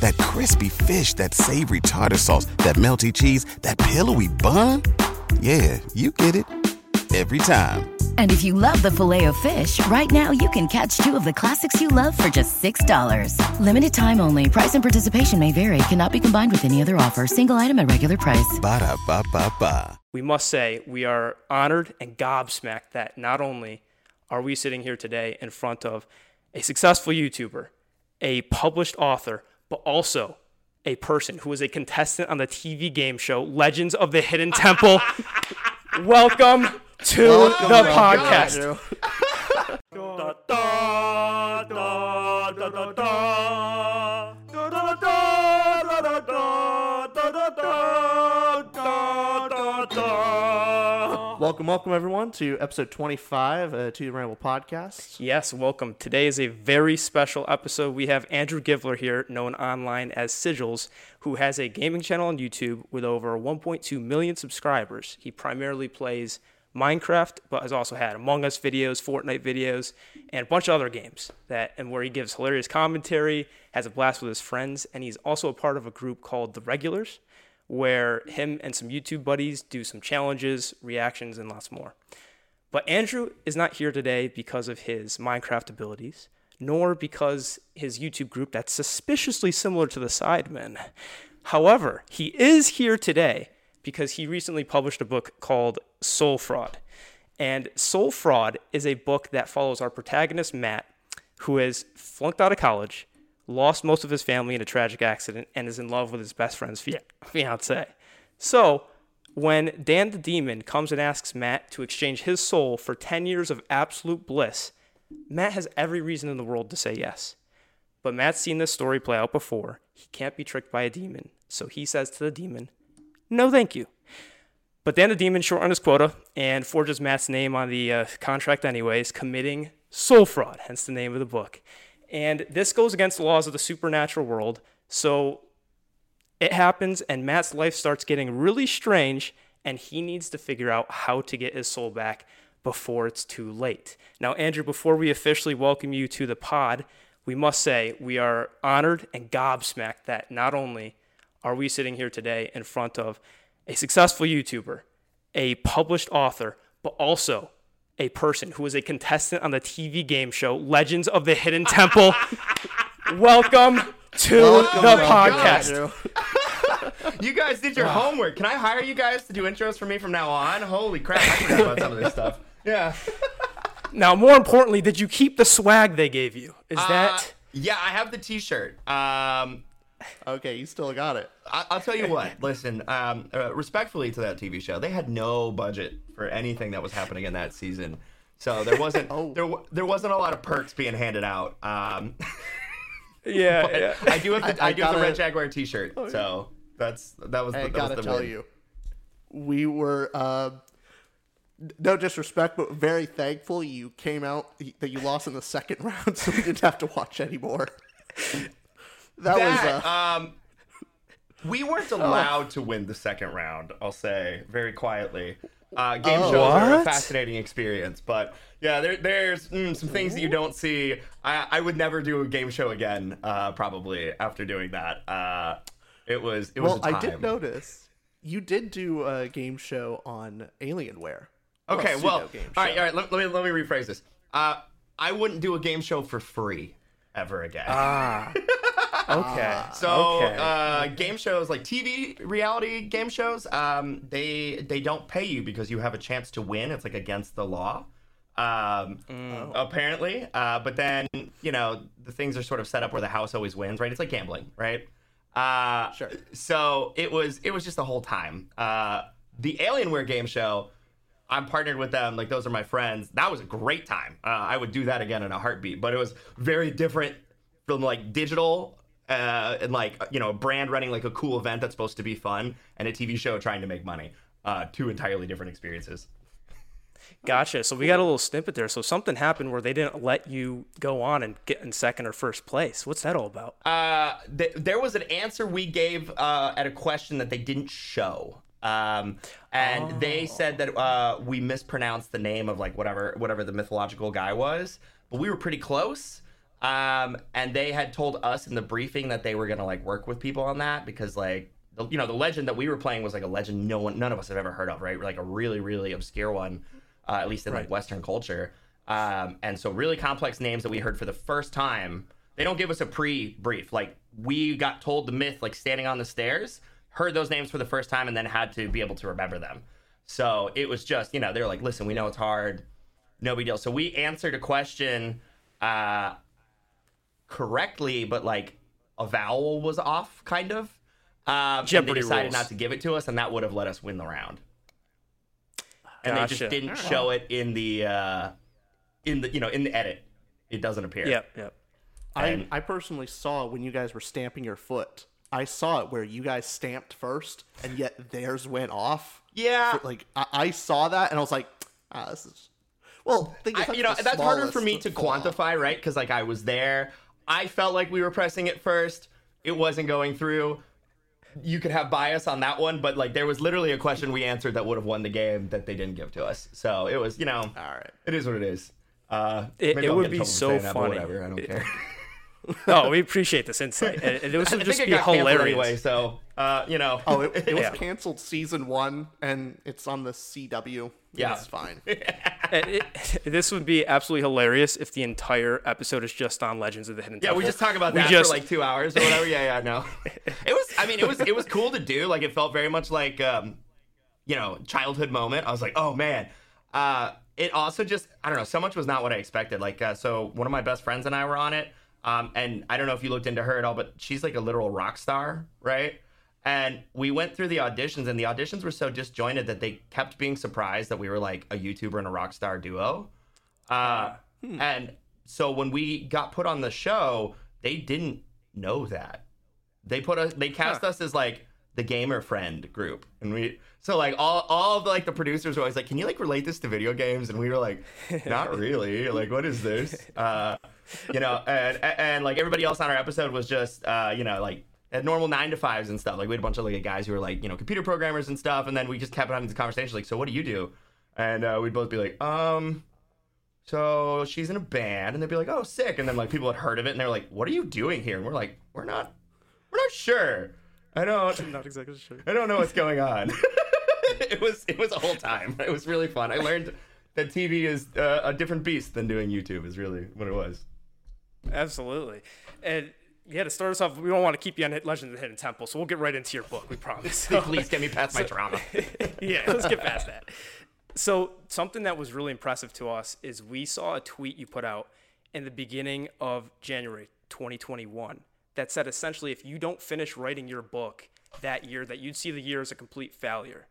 That crispy fish, that savory tartar sauce, that melty cheese, that pillowy bun. Yeah, you get it every time. And if you love the filet of fish, right now you can catch two of the classics you love for just $6. Limited time only. Price and participation may vary. Cannot be combined with any other offer. Single item at regular price. Ba da ba ba ba. We must say we are honored and gobsmacked that not only are we sitting here today in front of a successful YouTuber, a published author, but also a person who was a contestant on the TV game show Legends of the Hidden Temple. Welcome to Welcome, the podcast. Welcome, welcome everyone to episode 25 uh, to the Ramble Podcast. Yes, welcome. Today is a very special episode. We have Andrew Givler here, known online as Sigils, who has a gaming channel on YouTube with over 1.2 million subscribers. He primarily plays Minecraft, but has also had Among Us videos, Fortnite videos, and a bunch of other games that and where he gives hilarious commentary, has a blast with his friends, and he's also a part of a group called The Regulars, where him and some YouTube buddies do some challenges, reactions, and lots more. But Andrew is not here today because of his Minecraft abilities, nor because his YouTube group that's suspiciously similar to the Sidemen. However, he is here today because he recently published a book called Soul Fraud. And Soul Fraud is a book that follows our protagonist, Matt, who has flunked out of college, lost most of his family in a tragic accident, and is in love with his best friend's fia- fiance. So, when Dan the Demon comes and asks Matt to exchange his soul for 10 years of absolute bliss, Matt has every reason in the world to say yes. But Matt's seen this story play out before. He can't be tricked by a demon. So he says to the demon, No, thank you. But Dan the Demon short on his quota and forges Matt's name on the uh, contract, anyways, committing soul fraud, hence the name of the book. And this goes against the laws of the supernatural world. So it happens, and Matt's life starts getting really strange, and he needs to figure out how to get his soul back before it's too late. Now, Andrew, before we officially welcome you to the pod, we must say we are honored and gobsmacked that not only are we sitting here today in front of a successful YouTuber, a published author, but also a person who was a contestant on the TV game show Legends of the Hidden Temple. welcome to Welcome, the welcome, podcast. You guys did your homework. Can I hire you guys to do intros for me from now on? Holy crap, I forgot about some of this stuff. Yeah. Now, more importantly, did you keep the swag they gave you? Is Uh, that yeah, I have the T-shirt. Um, Okay, you still got it. I- I'll tell you what. Listen, um, uh, respectfully to that TV show, they had no budget for anything that was happening in that season, so there wasn't Oh. there there wasn't a lot of perks being handed out. Um, yeah? yeah. I do have the, I- I, I do have the Red Jaguar T-shirt, so that's that was I the, that gotta was the tell win. you, we were, uh, no disrespect, but very thankful you came out, that you lost in the second round, so we didn't have to watch anymore. That, That, was, uh, um, we weren't allowed to win the second round. I'll say very quietly. Uh, game Oh. shows are a fascinating experience, but yeah, there, there's mm, some things that you don't see. I, I would never do a game show again. Uh, probably after doing that. Uh, it was it was well, a time. I did notice you did do a game show on Alienware. Okay, Well, well, pseudo game all right, show. all right. Let, let me let me rephrase this. Uh, I wouldn't do a game show for free ever again. Ah. Okay. So okay. uh, game shows like TV reality game shows, um, they they don't pay you because you have a chance to win. It's like against the law, um, Mm. apparently. Uh, but then you know the things are sort of set up where the house always wins, right? It's like gambling, right? Uh, Sure. So it was it was just the whole time. Uh, the Alienware game show. I'm partnered with them. Like those are my friends. That was a great time. Uh, I would do that again in a heartbeat. But it was very different from like digital uh, and like you know a brand running like a cool event that's supposed to be fun and a TV show trying to make money. uh, two entirely different experiences. Gotcha. So we got a little snippet there. So something happened where they didn't let you go on and get in second or first place. What's that all about? Uh, th- there was an answer we gave uh, at a question that they didn't show. Um, and they said that uh, we mispronounced the name of like whatever whatever the mythological guy was, but we were pretty close. Um, and they had told us in the briefing that they were gonna like work with people on that because like the, you know the legend that we were playing was like a legend no one none of us have ever heard of, right? Like a really really obscure one, uh, at least in like Western culture. Um, and so really complex names that we heard for the first time. They don't give us a pre-brief. Like we got told the myth like standing on the stairs, heard those names for the first time, and then had to be able to remember them. So it was just you know they're like, listen, we know it's hard, no big deal. So we answered a question uh, correctly, but like a vowel was off, kind of. Um, and they decided rules. not to give it to us, and that would have let us win the round. And they just didn't show it in the uh, in the you know in the edit. It doesn't appear. Yep, yep. And- I, I personally saw when you guys were stamping your foot. I saw it where you guys stamped first, and yet theirs went off. Yeah. For- like I, I saw that, and I was like, ah, this is. Well, thing is, I, you know that's harder for me to fall quantify, right? Because like I was there, I felt like we were pressing it first. It wasn't going through. You could have bias on that one, but like there was literally a question we answered that would have won the game that they didn't give to us. So it was, you know, All right. it is what it is. Uh, It- it would be so saying that, funny. Whatever, I don't care. Oh, we appreciate this insight. And, and this I would think just it be got hilarious. anyway. So uh, you know, Oh, it, it was Yeah. canceled season one, and it's on the CW. Yeah. it's fine. And it- this would be absolutely hilarious if the entire episode is just on Legends of the Hidden Yeah, Temple. we just talk about We that just- for like two hours or whatever. Yeah, yeah, no. It was. I mean, it was. It was cool to do. Like, it felt very much like, um, you know, childhood moment. I was like, oh man. Uh, it also just, I don't know. So much was not what I expected. Like, uh, so one of my best friends and I were on it. Um, and I don't know if you looked into her at all, but she's like a literal rock star, right? And we went through the auditions, and the auditions were so disjointed that they kept being surprised that we were like a YouTuber and a rock star duo. Uh, And so when we got put on the show, they didn't know that. They put us, they cast us as like the gamer friend group, and we so like all all of like the producers were always like, "Can you like relate this to video games?" And we were like, "Not really. Like, what is this?" Uh, you know, and and, and like everybody else on our episode was just uh, you know like at normal nine to fives and stuff. Like we had a bunch of like guys who were like you know computer programmers and stuff, and then we just kept having these conversations like, "So what do you do?" And uh, we'd both be like, "Um." So she's in a band, and they'd be like, "Oh, sick!" And then like people had heard of it, and they're like, "What are you doing here?" And we're like, "We're not, we're not sure. I don't, Not exactly sure. I don't know what's going on." it was, it was a whole time. It was really fun. I learned that TV is uh, a different beast than doing YouTube. Is really what it was. Absolutely. And yeah, to start us off, we don't want to keep you on Legends of the Hidden Temple, so we'll get right into your book, we promise. So- Please get me past my trauma. yeah, let's get past that. So, something that was really impressive to us is we saw a tweet you put out in the beginning of January 2021 that said essentially if you don't finish writing your book that year, that you'd see the year as a complete failure.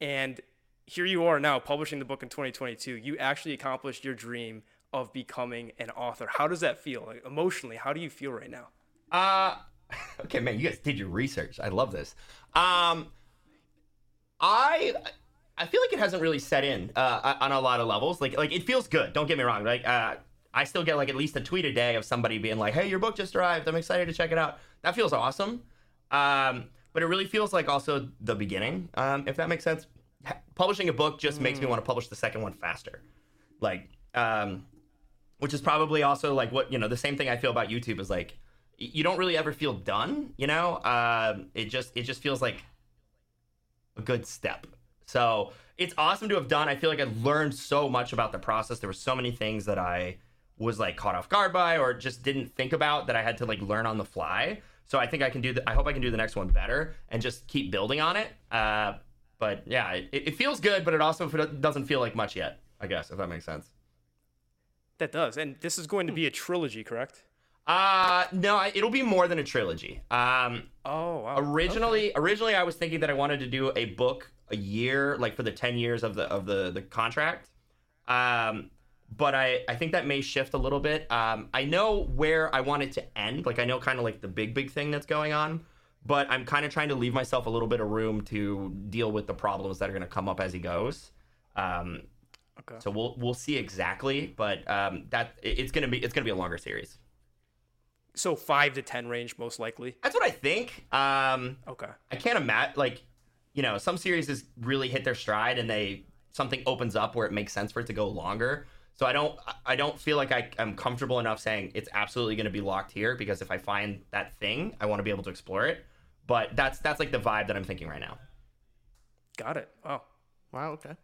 And here you are now publishing the book in 2022. You actually accomplished your dream of becoming an author. How does that feel? Like emotionally, how do you feel right now? Uh okay, man, you guys did your research. I love this. Um I I feel like it hasn't really set in uh on a lot of levels. Like like it feels good. Don't get me wrong. Like uh I still get like at least a tweet a day of somebody being like, "Hey, your book just arrived. I'm excited to check it out." That feels awesome. Um but it really feels like also the beginning. Um if that makes sense. Publishing a book just makes me want to publish the second one faster. Like um which is probably also like what you know the same thing i feel about youtube is like you don't really ever feel done you know um, it just it just feels like a good step so it's awesome to have done i feel like i learned so much about the process there were so many things that i was like caught off guard by or just didn't think about that i had to like learn on the fly so i think i can do the i hope i can do the next one better and just keep building on it uh, but yeah it, it feels good but it also doesn't feel like much yet i guess if that makes sense That does. And this is going to be a trilogy, correct? Uh no, I- it'll be more than a trilogy. Um Oh, wow. originally originally I was thinking that I wanted to do a book a year like for the 10 years of the of the the contract. Um but I I think that may shift a little bit. Um I know where I want it to end. Like I know kind of like the big big thing that's going on, but I'm kind of trying to leave myself a little bit of room to deal with the problems that are going to come up as he goes. Um, Okay. so we'll we'll see exactly, but um, that it's gonna be it's gonna be a longer series. So five to ten range, most likely. That's what I think. Um, Okay. I can't imagine like, you know, some series is really hit their stride and they something opens up where it makes sense for it to go longer. So I don't I don't feel like I, I'm comfortable enough saying it's absolutely going to be locked here because if I find that thing, I want to be able to explore it. But that's that's like the vibe that I'm thinking right now. Got it. Oh, Wow. Okay.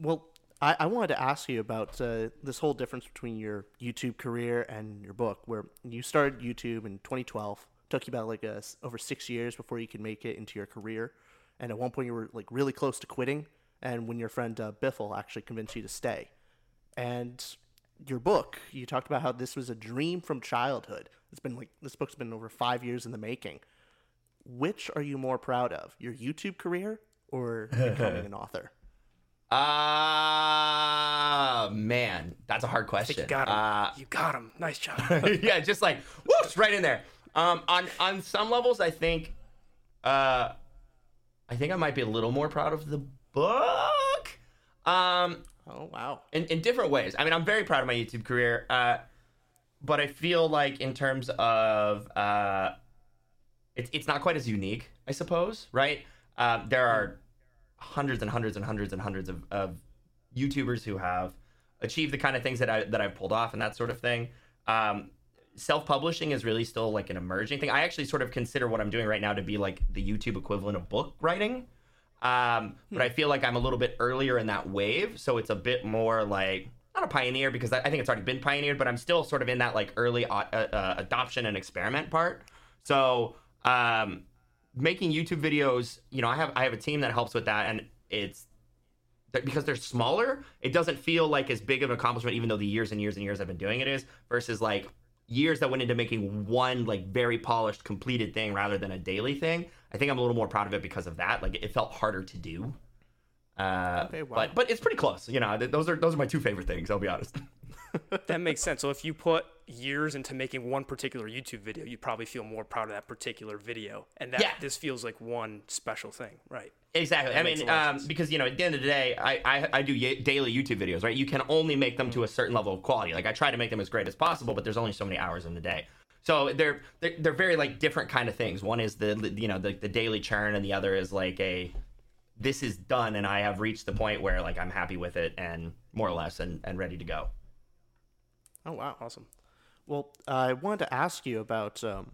Well, I, I wanted to ask you about uh, this whole difference between your YouTube career and your book, where you started YouTube in 2012. Took you about like uh, s- over six years before you could make it into your career, and at one point you were like really close to quitting. And when your friend uh, Biffle actually convinced you to stay, and your book, you talked about how this was a dream from childhood. It's been like this book's been over five years in the making. Which are you more proud of, your YouTube career or becoming an author? Ah man, that's a hard question. you got him. Uh, you got him. Nice job. yeah, just like whoops, right in there. Um, on on some levels, I think, uh, I think I might be a little more proud of the book. Um, Oh wow. in, in different ways. I mean, I'm very proud of my YouTube career, uh, but I feel like in terms of uh, it's it's not quite as unique, I suppose. Right? Uh, there are hundreds and hundreds and hundreds and hundreds of, of YouTubers who have achieved the kind of things that I that I've pulled off and that sort of thing. Um, self-publishing is really still like an emerging thing. I actually sort of consider what I'm doing right now to be like the YouTube equivalent of book writing. Um, but I feel like I'm a little bit earlier in that wave, so it's a bit more like not a pioneer because I I think it's already been pioneered, but I'm still sort of in that like early uh, uh, adoption and experiment part. So um, making YouTube videos, you know, I have I have a team that helps with that, and it's because they're smaller, it doesn't feel like as big of an accomplishment, even though the years and years and years I've been doing it is, versus like years that went into making one like very polished, completed thing rather than a daily thing. I think I'm a little more proud of it because of that. Like it felt harder to do. Uh, Okay, wow. but but it's pretty close. You know, th- those are those are my two favorite things. I'll be honest. that makes sense. So if you put years into making one particular YouTube video, you'd probably feel more proud of that particular video, and that Yeah. this feels like one special thing, right? Exactly. I mean, a lot of um, because you know, at the end of the day, I I, I do y- daily YouTube videos, right? You can only make them to a certain level of quality. Like I try to make them as great as possible, but there's only so many hours in the day. So they're they're, they're very like different kind of things. One is the you know the, the daily churn, and the other is like a this is done, and I have reached the point where like I'm happy with it, and more or less, and and ready to go. Oh wow. Awesome. Well, I wanted to ask you about um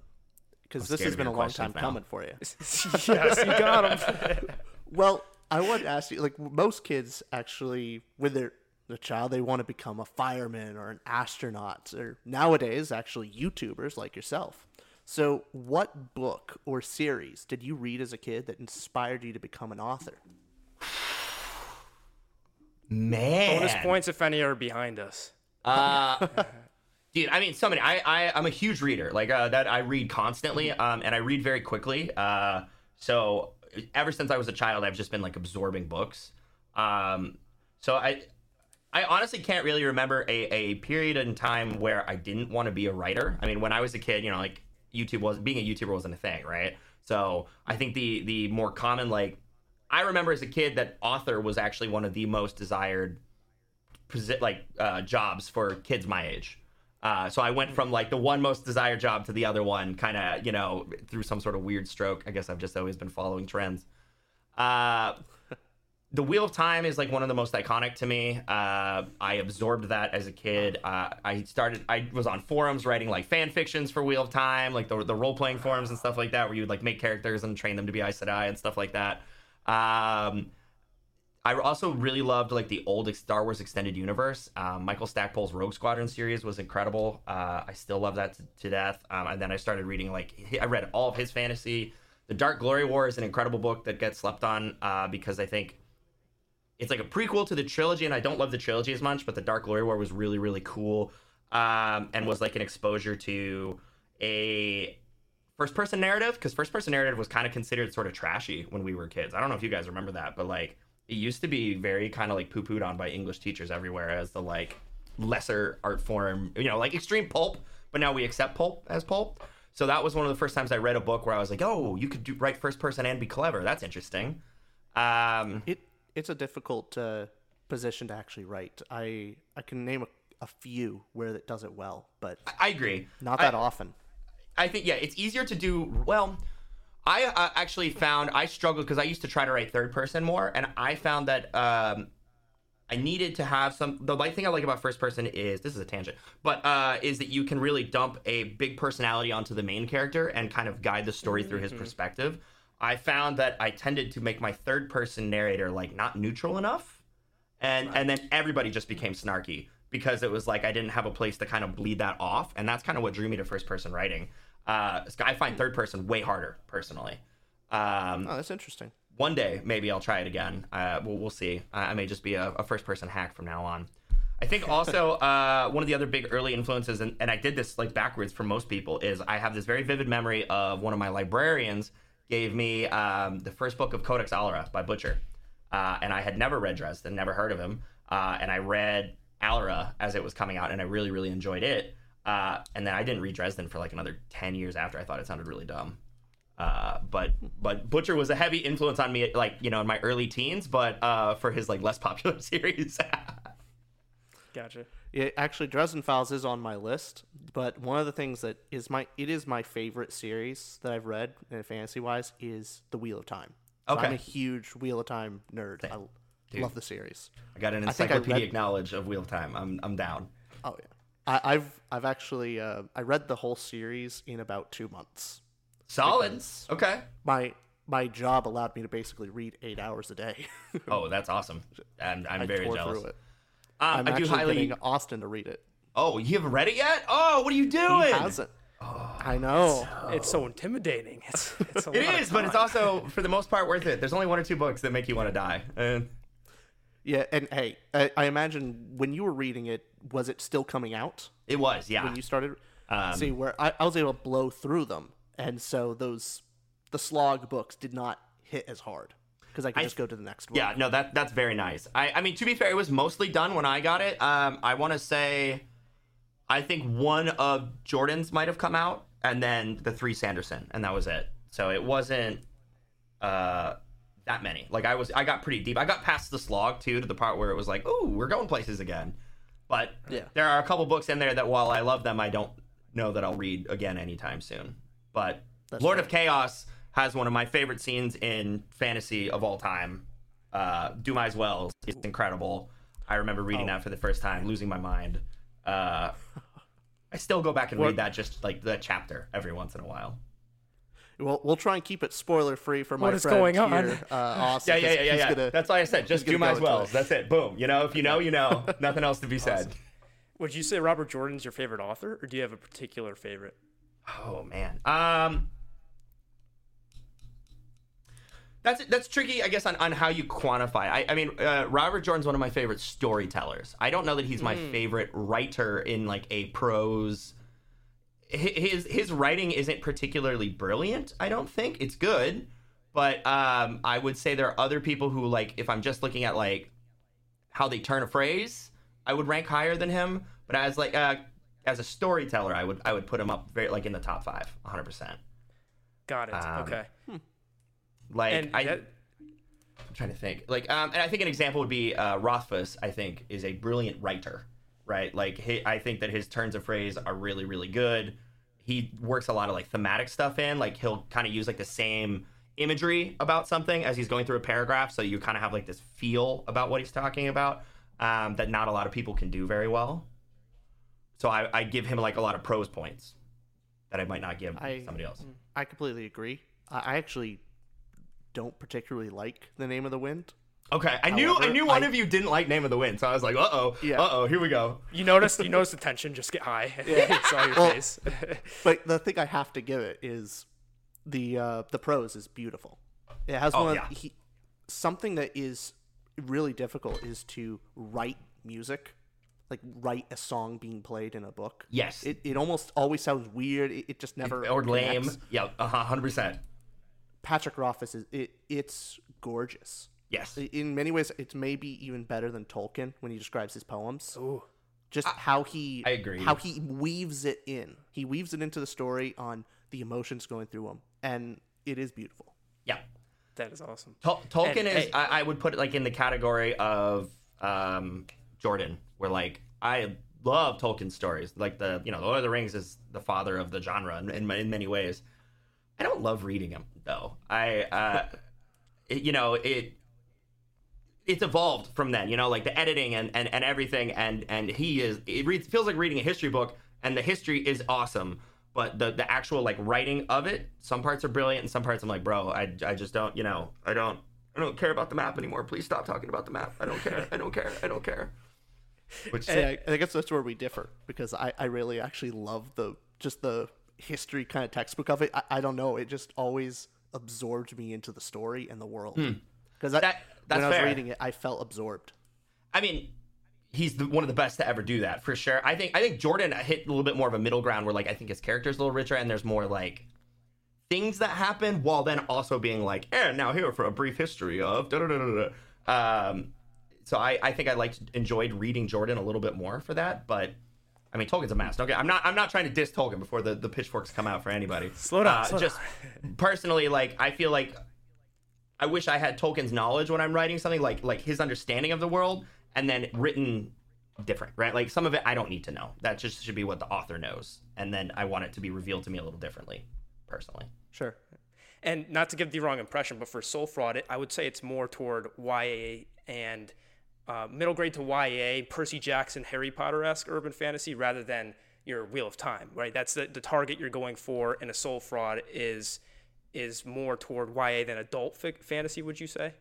because this has been a long time now. coming for you. yes, you got him. Well, I wanted to ask you like most kids actually with their the child they want to become a fireman or an astronaut or nowadays actually YouTubers like yourself. So, what book or series did you read as a kid that inspired you to become an author? Man, Bonus points if any are behind us. Uh, dude, I mean, so many. I, I I'm a huge reader. Like uh, that, I read constantly, um, and I read very quickly. Uh, so ever since I was a child, I've just been like absorbing books. Um, so I, I honestly can't really remember a, a period in time where I didn't want to be a writer. I mean, when I was a kid, you know, like YouTube was being a YouTuber wasn't a thing, right? So I think the the more common like I remember as a kid that author was actually one of the most desired like uh, jobs for kids my age. Uh, so I went from like the one most desired job to the other one, kind of you know through some sort of weird stroke. I guess I've just always been following trends. Uh, the Wheel of Time is like one of the most iconic to me. Uh, I absorbed that as a kid. Uh, I started. I was on forums writing like fan fictions for Wheel of Time, like the the role playing forums and stuff like that, where you would like make characters and train them to be Aes Sedai and stuff like that. Um, I also really loved like the old Star Wars extended universe. Um, Michael Stackpole's Rogue Squadron series was incredible. Uh, I still love that to, to death. Um, and then I started reading like I read all of his fantasy. The Dark Glory War is an incredible book that gets slept on uh, because I think it's like a prequel to the trilogy, and I don't love the trilogy as much, but the Dark Glory War was really really cool um, and was like an exposure to a first person narrative because first person narrative was kind of considered sort of trashy when we were kids. I don't know if you guys remember that, but like it used to be very kind of like poo pooed on by English teachers everywhere as the like lesser art form, you know, like extreme pulp, but now we accept pulp as pulp. So that was one of the first times I read a book where I was like, oh, you could do, write first person and be clever. That's interesting. Um, It it's a difficult uh, position to actually write. I I can name a, a few where it does it well, but I agree. not I- that often. I think yeah, it's easier to do well. I uh, actually found I struggled because I used to try to write third person more, and I found that um, I needed to have some. The light thing I like about first person is this is a tangent, but uh, is that you can really dump a big personality onto the main character and kind of guide the story through his perspective. I found that I tended to make my third person narrator like not neutral enough, and and then everybody just became snarky because it was like I didn't have a place to kind of bleed that off, and that's kind of what drew me to first person writing. Uh, I find third person way harder personally. Um, Oh, that's interesting. one day maybe I'll try it again. Uh, we'll, we'll see. I, I may just be a, a first person hack from now on. I think also uh, one of the other big early influences, and, and I did this like backwards for most people, is I have this very vivid memory of one of my librarians gave me um, the first book of Codex Alera by Butcher, uh, and I had never read Dresden, never heard of him, uh, and I read Alera as it was coming out, and I really really enjoyed it. Uh, and then I didn't read Dresden for like another ten years after. I thought it sounded really dumb. Uh, but but Butcher was a heavy influence on me, like you know, in my early teens. But uh, for his like less popular series, Gotcha. Yeah, actually, Dresden Files is on my list, but one of the things that is my it is my favorite series that I've read, uh, fantasy wise, is the Wheel of Time. So I'm a huge Wheel of Time nerd. I love the series. I got an I I read- encyclopedic knowledge of Wheel of Time. I'm I'm down. Oh yeah, I, I've I've actually uh, I read the whole series in about two months. Solid. Okay. My my job allowed me to basically read eight hours a day. Oh, that's awesome. I'm I'm very jealous. Through it. Um, I'm I do actually highly. getting Austin to read it. Oh, you haven't read it yet? Oh, what are you doing? He hasn't. I know. It's so intimidating. It's, it's a It lot of is, but it's time. also for the most part worth it. There's only one or two books that make you want to die. And Yeah, and hey, I, I imagine when you were reading it, was it still coming out it was, yeah. when you started? Um, See, where I, I was able to blow through them, and so those the slog books did not hit as hard because I could I- just go to the next one. Yeah, no, that that's very nice. I, I mean, to be fair, it was mostly done when I got it. Um, I want to say, I think one of Jordan's might have come out, and then the three Sanderson, and that was it. So it wasn't uh that many. Like I was, I got pretty deep. I got past the slog too, to the part where it was like, oh, we're going places again. But Yeah. there are a couple books in there that, while I love them, I don't know that I'll read again anytime soon. But Lord of Chaos has one of my favorite scenes in fantasy of all time. Uh, Dumai's Wells is incredible. I remember reading that for the first time, losing my mind. Uh, I still go back and read that just like the chapter every once in a while. Well, we'll try and keep it spoiler free for my What is friend going on? here, uh, Austin. Yeah, yeah, 'cause yeah, yeah. yeah. gonna- That's why I said just gonna Dumai's go into Wells. it. That's it. Boom. You know, if you know, you know. Nothing else to be said. Would you say Robert Jordan's your favorite author, or do you have a particular favorite? Oh man. Um That's that's tricky, I guess, on, on how you quantify. I, I mean, uh, Robert Jordan's one of my favorite storytellers. I don't know that he's my favorite writer in like a prose. Hi- His his writing isn't particularly brilliant. I don't think it's good, but um, I would say there are other people who like if I'm just looking at like how they turn a phrase, I would rank higher than him. But as like uh, as a storyteller, I would I would put him up very like in the top five, 100. percent Got it. Um, okay. Like And I, that, I'm trying to think. Like, um, and I think an example would be uh, Rothfuss. I think is a brilliant writer, right? Like, he, I think that his turns of phrase are really, really good. He works a lot of like thematic stuff in. Like, he'll kind of use like the same imagery about something as he's going through a paragraph, so you kind of have like this feel about what he's talking about um, that not a lot of people can do very well. So I, I give him like a lot of prose points that I might not give I- somebody else. I completely agree. I, I actually don't particularly like the name of the wind. Okay, I knew I knew one I- of you didn't like Name of the Wind, so I was like, uh oh, Yeah. uh oh, here we go. you noticed you noticed the tension just get high. Yeah. saw your Well- face. But the thing I have to give it is the uh, the prose is beautiful. It has Oh, one yeah. of, he, something that is really difficult is to write music, like write a song being played in a book. Yes. it, it almost always sounds weird. It, it just never or lame. connects. Yeah, uh hundred percent. Patrick Rothfuss is it, it's gorgeous. Yes. In many ways, it's maybe even better than Tolkien when he describes his poems. Ooh. Just how he I agree. how he weaves it in. He weaves it into the story on the emotions going through him. and it is beautiful. Yeah. That is awesome. Tol- Tolkien And, is hey- I, I would put it like in the category of um, Jordan, where like I love Tolkien stories. Like the you know the Lord of the Rings is the father of the genre in, in, in many ways. I don't love reading them though. I uh, it, you know it it's evolved from then. You know like the editing and, and, and everything and and he is it reads, feels like reading a history book and the history is awesome. But the, the actual like writing of it, some parts are brilliant and some parts I'm like, bro, I, I just don't, you know, I don't I don't care about the map anymore. Please stop talking about the map. I don't care. I don't care. I don't care. Which I, I guess that's where we differ because I, I really actually love the just the history kind of textbook of it. I, I don't know, it just always absorbed me into the story and the world. Because Hmm. That- when I was fair. reading it, I felt absorbed. I mean, he's the, one of the best to ever do that for sure. I think I think Jordan hit a little bit more of a middle ground where like I think his character's a little richer and there's more like things that happen while then also being like, and now here for a brief history of da da da da. da." Um, so I I think I liked enjoyed reading Jordan a little bit more for that, but. I mean, Tolkien's a mess. Okay, I'm not. I'm not trying to diss Tolkien before the, the pitchforks come out for anybody. Slow down, Uh, slow just personally, like I feel like I wish I had Tolkien's knowledge when I'm writing something like like his understanding of the world and then written different, right? Like some of it I don't need to know. That just should be what the author knows. And then I want it to be revealed to me a little differently, personally. Sure. And not to give the wrong impression, but for Soul Fraud, it, I would say it's more toward YA and uh, middle grade to YA, Percy Jackson, Harry Potter esque urban fantasy, rather than your Wheel of Time, right? That's the, the target you're going for in a Soul Fraud is is more toward YA than adult fantasy. Would you say?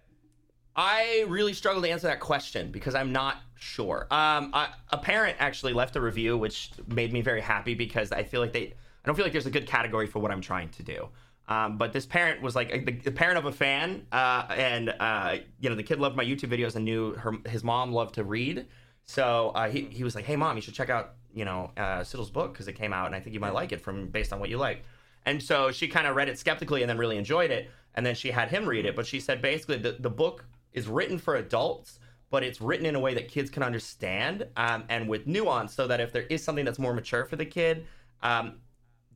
I really struggle to answer that question because I'm not sure. Um, I, a parent actually left a review, which made me very happy because I feel like they, I don't feel like there's a good category for what I'm trying to do. Um, but this parent was like the, the parent of a fan, uh, and uh, you know the kid loved my YouTube videos and knew her his mom loved to read. So uh, he he was like, "Hey mom, you should check out you know uh, Sigils' book because it came out and I think you might like it from based on what you like." And so she kind of read it skeptically and then really enjoyed it. And then she had him read it. But she said basically the, the book is written for adults, but it's written in a way that kids can understand um, and with nuance so that if there is something that's more mature for the kid, um,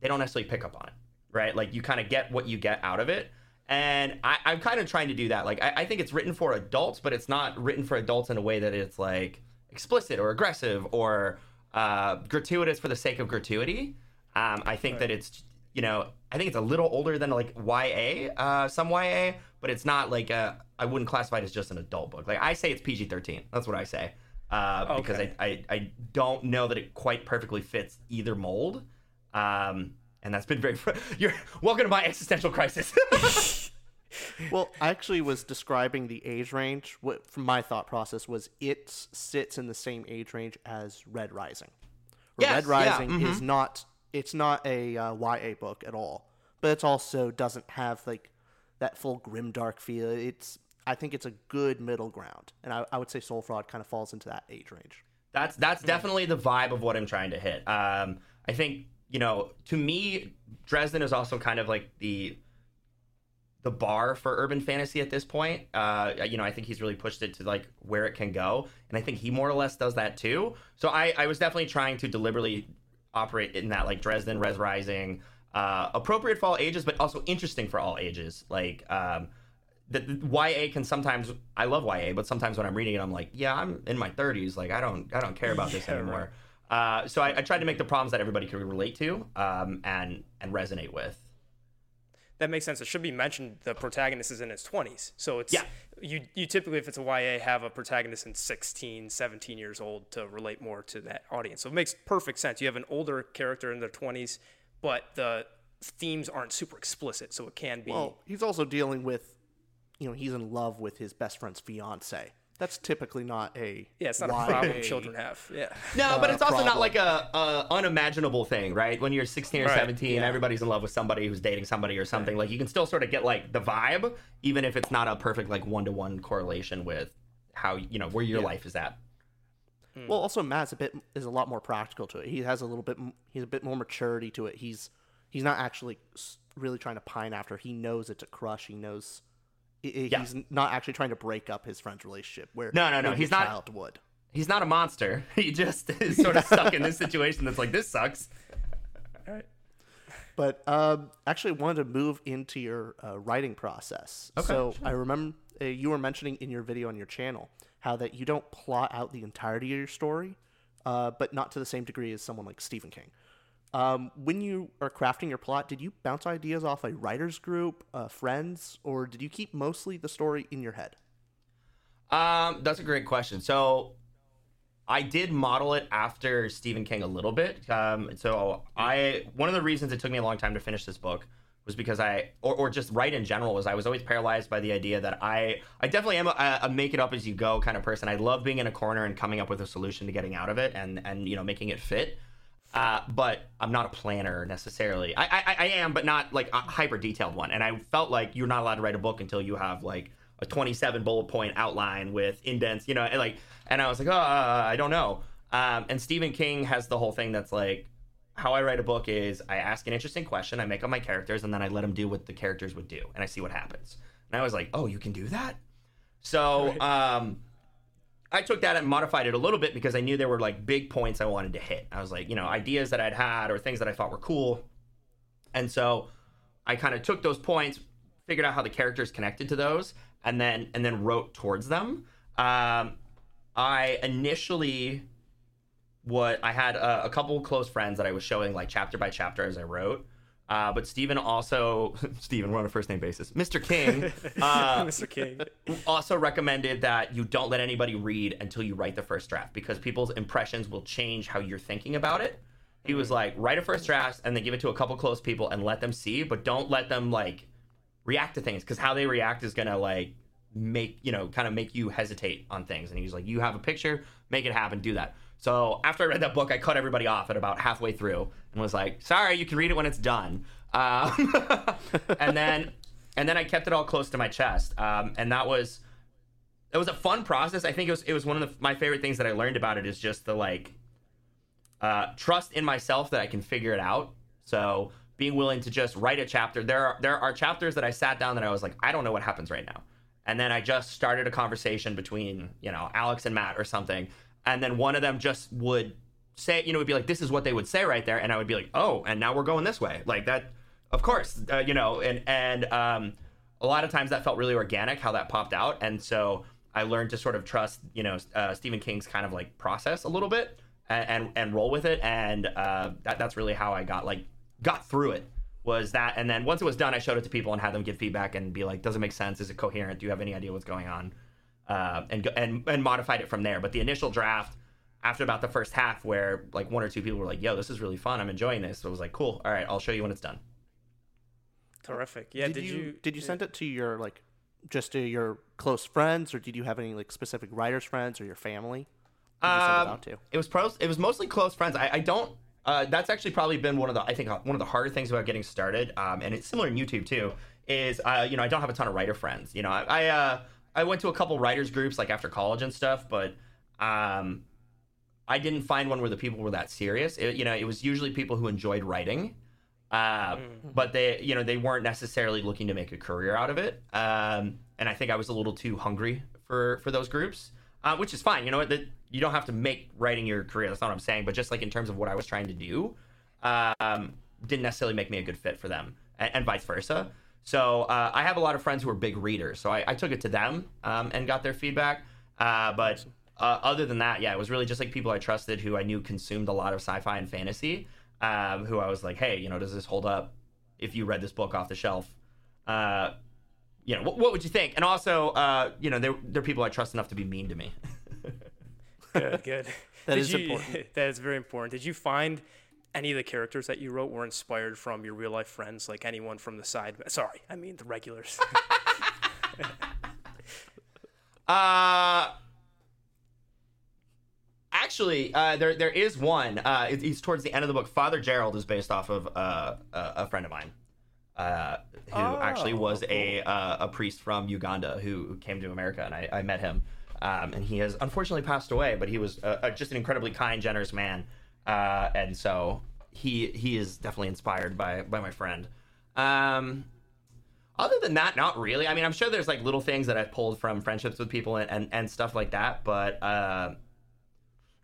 they don't necessarily pick up on it, right? Like you kind of get what you get out of it. And I, I'm kind of trying to do that. Like I, I think it's written for adults, but it's not written for adults in a way that it's like explicit or aggressive or uh, gratuitous for the sake of gratuity. Um, I think that it's you know I think it's a little older than like YA, uh, some YA, but it's not like a, I wouldn't classify it as just an adult book. Like I say, it's PG-13. That's what I say. Uh, Because I, I I don't know that it quite perfectly fits either mold. Um, and that's been very. Fr- You're welcome to my existential crisis. Well, I actually was describing the age range. What from my thought process was it sits in the same age range as Red Rising. Yes, Red yeah, Rising is not it's not a uh, YA book at all, but it also doesn't have like that full grim dark feel. It's I think it's a good middle ground, and I, I would say Soul Fraud kind of falls into that age range. That's that's definitely the vibe of what I'm trying to hit. Um, I think you know, to me, Dresden is also kind of like the the bar for urban fantasy at this point. Uh, you know, I think he's really pushed it to like where it can go, and I think he more or less does that too. So I, I was definitely trying to deliberately operate in that like Dresden, Red Rising, uh, appropriate for all ages, but also interesting for all ages. Like um, the, the YA can sometimes I love YA, but sometimes when I'm reading it, I'm like, yeah, I'm in my 30s. Like I don't I don't care about this anymore. Uh, so I, I tried to make the problems that everybody could relate to um, and and resonate with. That makes sense. It should be mentioned the protagonist is in his 20s. So it's Yeah. you you typically if it's a YA have a protagonist in 16, 17 years old to relate more to that audience. So it makes perfect sense. You have an older character in their 20s, but the themes aren't super explicit, so it can be Well, he's also dealing with, you know, he's in love with his best friend's fiance. That's typically not a Yeah, it's not YA a problem children have. Yeah. No, but uh, it's also not like a, a unimaginable thing, right? When you're 16 or Right, 17, everybody's in love with somebody who's dating somebody or something. Like you can still sort of get like the vibe, even if it's not a perfect like one to one correlation with how you know where your life is at. Well, also Matt's a bit is a lot more practical to it. He has a little bit he's a bit more maturity to it. He's he's not actually really trying to pine after. He knows it's a crush. He knows i- i- Yeah. he's not actually trying to break up his friend's relationship. Where No, no, no, he's not- Child would. He's not a monster. He just is sort of stuck in this situation that's like this sucks. But um, actually, wanted to move into your uh, writing process. Okay, so I remember uh, you were mentioning in your video on your channel how that you don't plot out the entirety of your story, uh, but not to the same degree as someone like Stephen King. Um, when you are crafting your plot, did you bounce ideas off a writers group, uh, friends, or did you keep mostly the story in your head? Um, that's a great question. So I did model it after Stephen King a little bit. Um, so I one of the reasons it took me a long time to finish this book was because I or, or just write in general was I was always paralyzed by the idea that I I definitely am a, a make it up as you go kind of person. I love being in a corner and coming up with a solution to getting out of it and and you know making it fit. Uh, but I'm not a planner necessarily. I, I I am, but not like a hyper detailed one. And I felt like you're not allowed to write a book until you have like a 27 bullet point outline with indents, you know, and like, and I was like, oh, uh, I don't know. Um, and Stephen King has the whole thing that's like, how I write a book is I ask an interesting question, I make up my characters, and then I let them do what the characters would do, and I see what happens. And I was like, oh, you can do that? So um, I took that and modified it a little bit because I knew there were like big points I wanted to hit. I was like, you know, ideas that I'd had or things that I thought were cool. And so I kind of took those points, figured out how the characters connected to those, and then and then wrote towards them. Um, I initially what I had a, a couple close friends that I was showing like chapter by chapter as I wrote. Uh, but Stephen also, Stephen, we're on a first name basis. Mr. King, uh, Mr. King. also recommended that you don't let anybody read until you write the first draft because people's impressions will change how you're thinking about it. He was like, write a first draft and then give it to a couple close people and let them see, but don't let them like react to things because how they react is gonna like make you know kind of make you hesitate on things. And he's like, you have a picture, make it happen, do that. So after I read that book, I cut everybody off at about halfway through and was like, sorry, you can read it when it's done. Um, and then and then I kept it all close to my chest, um, and that was it was a fun process. I think it was it was one of the, my favorite things that I learned about it is just the like uh, trust in myself that I can figure it out. So being willing to just write a chapter. There are there are chapters that I sat down that I was like, I don't know what happens right now. And then I just started a conversation between, you know, Alex and Matt or something. And then one of them just would say, you know, would be like, this is what they would say right there. And I would be like, oh, and now we're going this way. Like that, of course, uh, you know, and, and, um, a lot of times that felt really organic how that popped out. And so I learned to sort of trust, you know, uh, Stephen King's kind of like process a little bit and, and, and roll with it. And, uh, that, that's really how I got like, got through it was that and then once it was done i showed it to people and had them give feedback and be like does it make sense is it coherent do you have any idea what's going on uh, and, and and modified it from there but the initial draft after about the first half where like one or two people were like yo this is really fun i'm enjoying this so i was like cool all right i'll show you when it's done Terrific. Yeah. Did, you, did you send it to your like just to your close friends, or did you have any like specific writers friends or your family? Who did you send it Um, to? It was pros. It was mostly close friends. I, I don't. Uh, that's actually probably been one of the I think uh, one of the harder things about getting started. Um, and it's similar in YouTube too. Is uh, you know I don't have a ton of writer friends. You know I I, uh, I went to a couple writers groups like after college and stuff, but um, I didn't find one where the people were that serious. It, you know it was usually people who enjoyed writing. Uh, but they, you know, they weren't necessarily looking to make a career out of it. Um, and I think I was a little too hungry for for those groups, uh, which is fine. You know, that you don't have to make writing your career. That's not what I'm saying. But just like in terms of what I was trying to do, um, didn't necessarily make me a good fit for them, and, and vice versa. So uh, I have a lot of friends who are big readers, so I, I took it to them um, and got their feedback. Uh, but uh, other than that, yeah, it was really just like people I trusted who I knew consumed a lot of sci-fi and fantasy. Um, who I was like, hey, you know, does this hold up? If you read this book off the shelf, uh, you know, what, what would you think? And also, uh, you know, they're they're people I trust enough to be mean to me. Good, good. That Did is you- important. that is very important. Did you find any of the characters that you wrote were inspired from your real life friends, like anyone from the side? Sorry, I mean the regulars. Uh actually, uh, there there is one. Uh, it- it's towards the end of the book. Father Gerald is based off of uh, a, a friend of mine, uh, who actually was a uh, a priest from Uganda who came to America, and I, I met him. Um, and he has unfortunately passed away, but he was uh, just an incredibly kind, generous man, uh, and so he he is definitely inspired by by my friend. Um, other than that, not really. I mean, I'm sure there's like little things that I've pulled from friendships with people and, and, and stuff like that, but uh,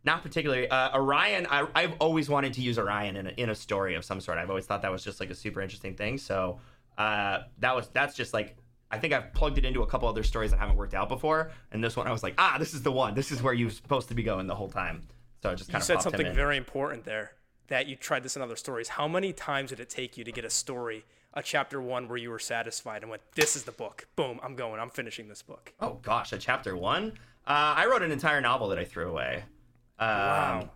Not particularly. Uh, Orion, I, I've always wanted to use Orion in a, in a story of some sort. I've always thought that was just like a super interesting thing. So uh, that was that's just like I think I've plugged it into a couple other stories that haven't worked out before, and this one I was like, ah, this is the one. This is where you're supposed to be going the whole time. So just kind You of said something in. very important there that you tried this in other stories. How many times did it take you to get a story, a chapter one, where you were satisfied and went, "This is the book. Boom, I'm going. I'm finishing this book." Oh gosh, a chapter one. Uh, I wrote an entire novel that I threw away. Um, Wow.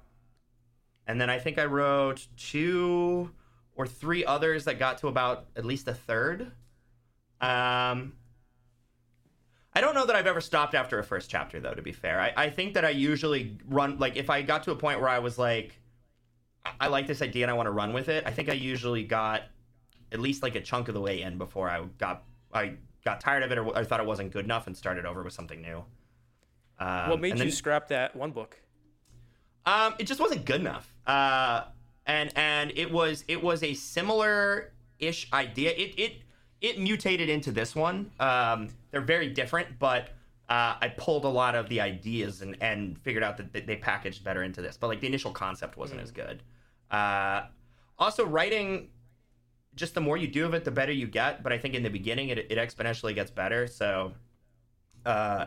And then I think I wrote two or three others that got to about at least a third. Um, I don't know that I've ever stopped after a first chapter, though. To be fair, I, I think that I usually run like if I got to a point where I was like, I, like this idea and I want to run with it. I think I usually got at least like a chunk of the way in before I got I got tired of it or I thought it wasn't good enough and started over with something new. Um, what made you then- scrap that one book? um, it just wasn't good enough. Uh, and and it was it was a similar ish idea. It it it mutated into this one. Um, they're very different, but uh, I pulled a lot of the ideas and and figured out that they packaged better into this. But like the initial concept wasn't as good. Uh, also, writing. Just the more you do of it, the better you get. But I think in the beginning, it, it exponentially gets better. So, uh,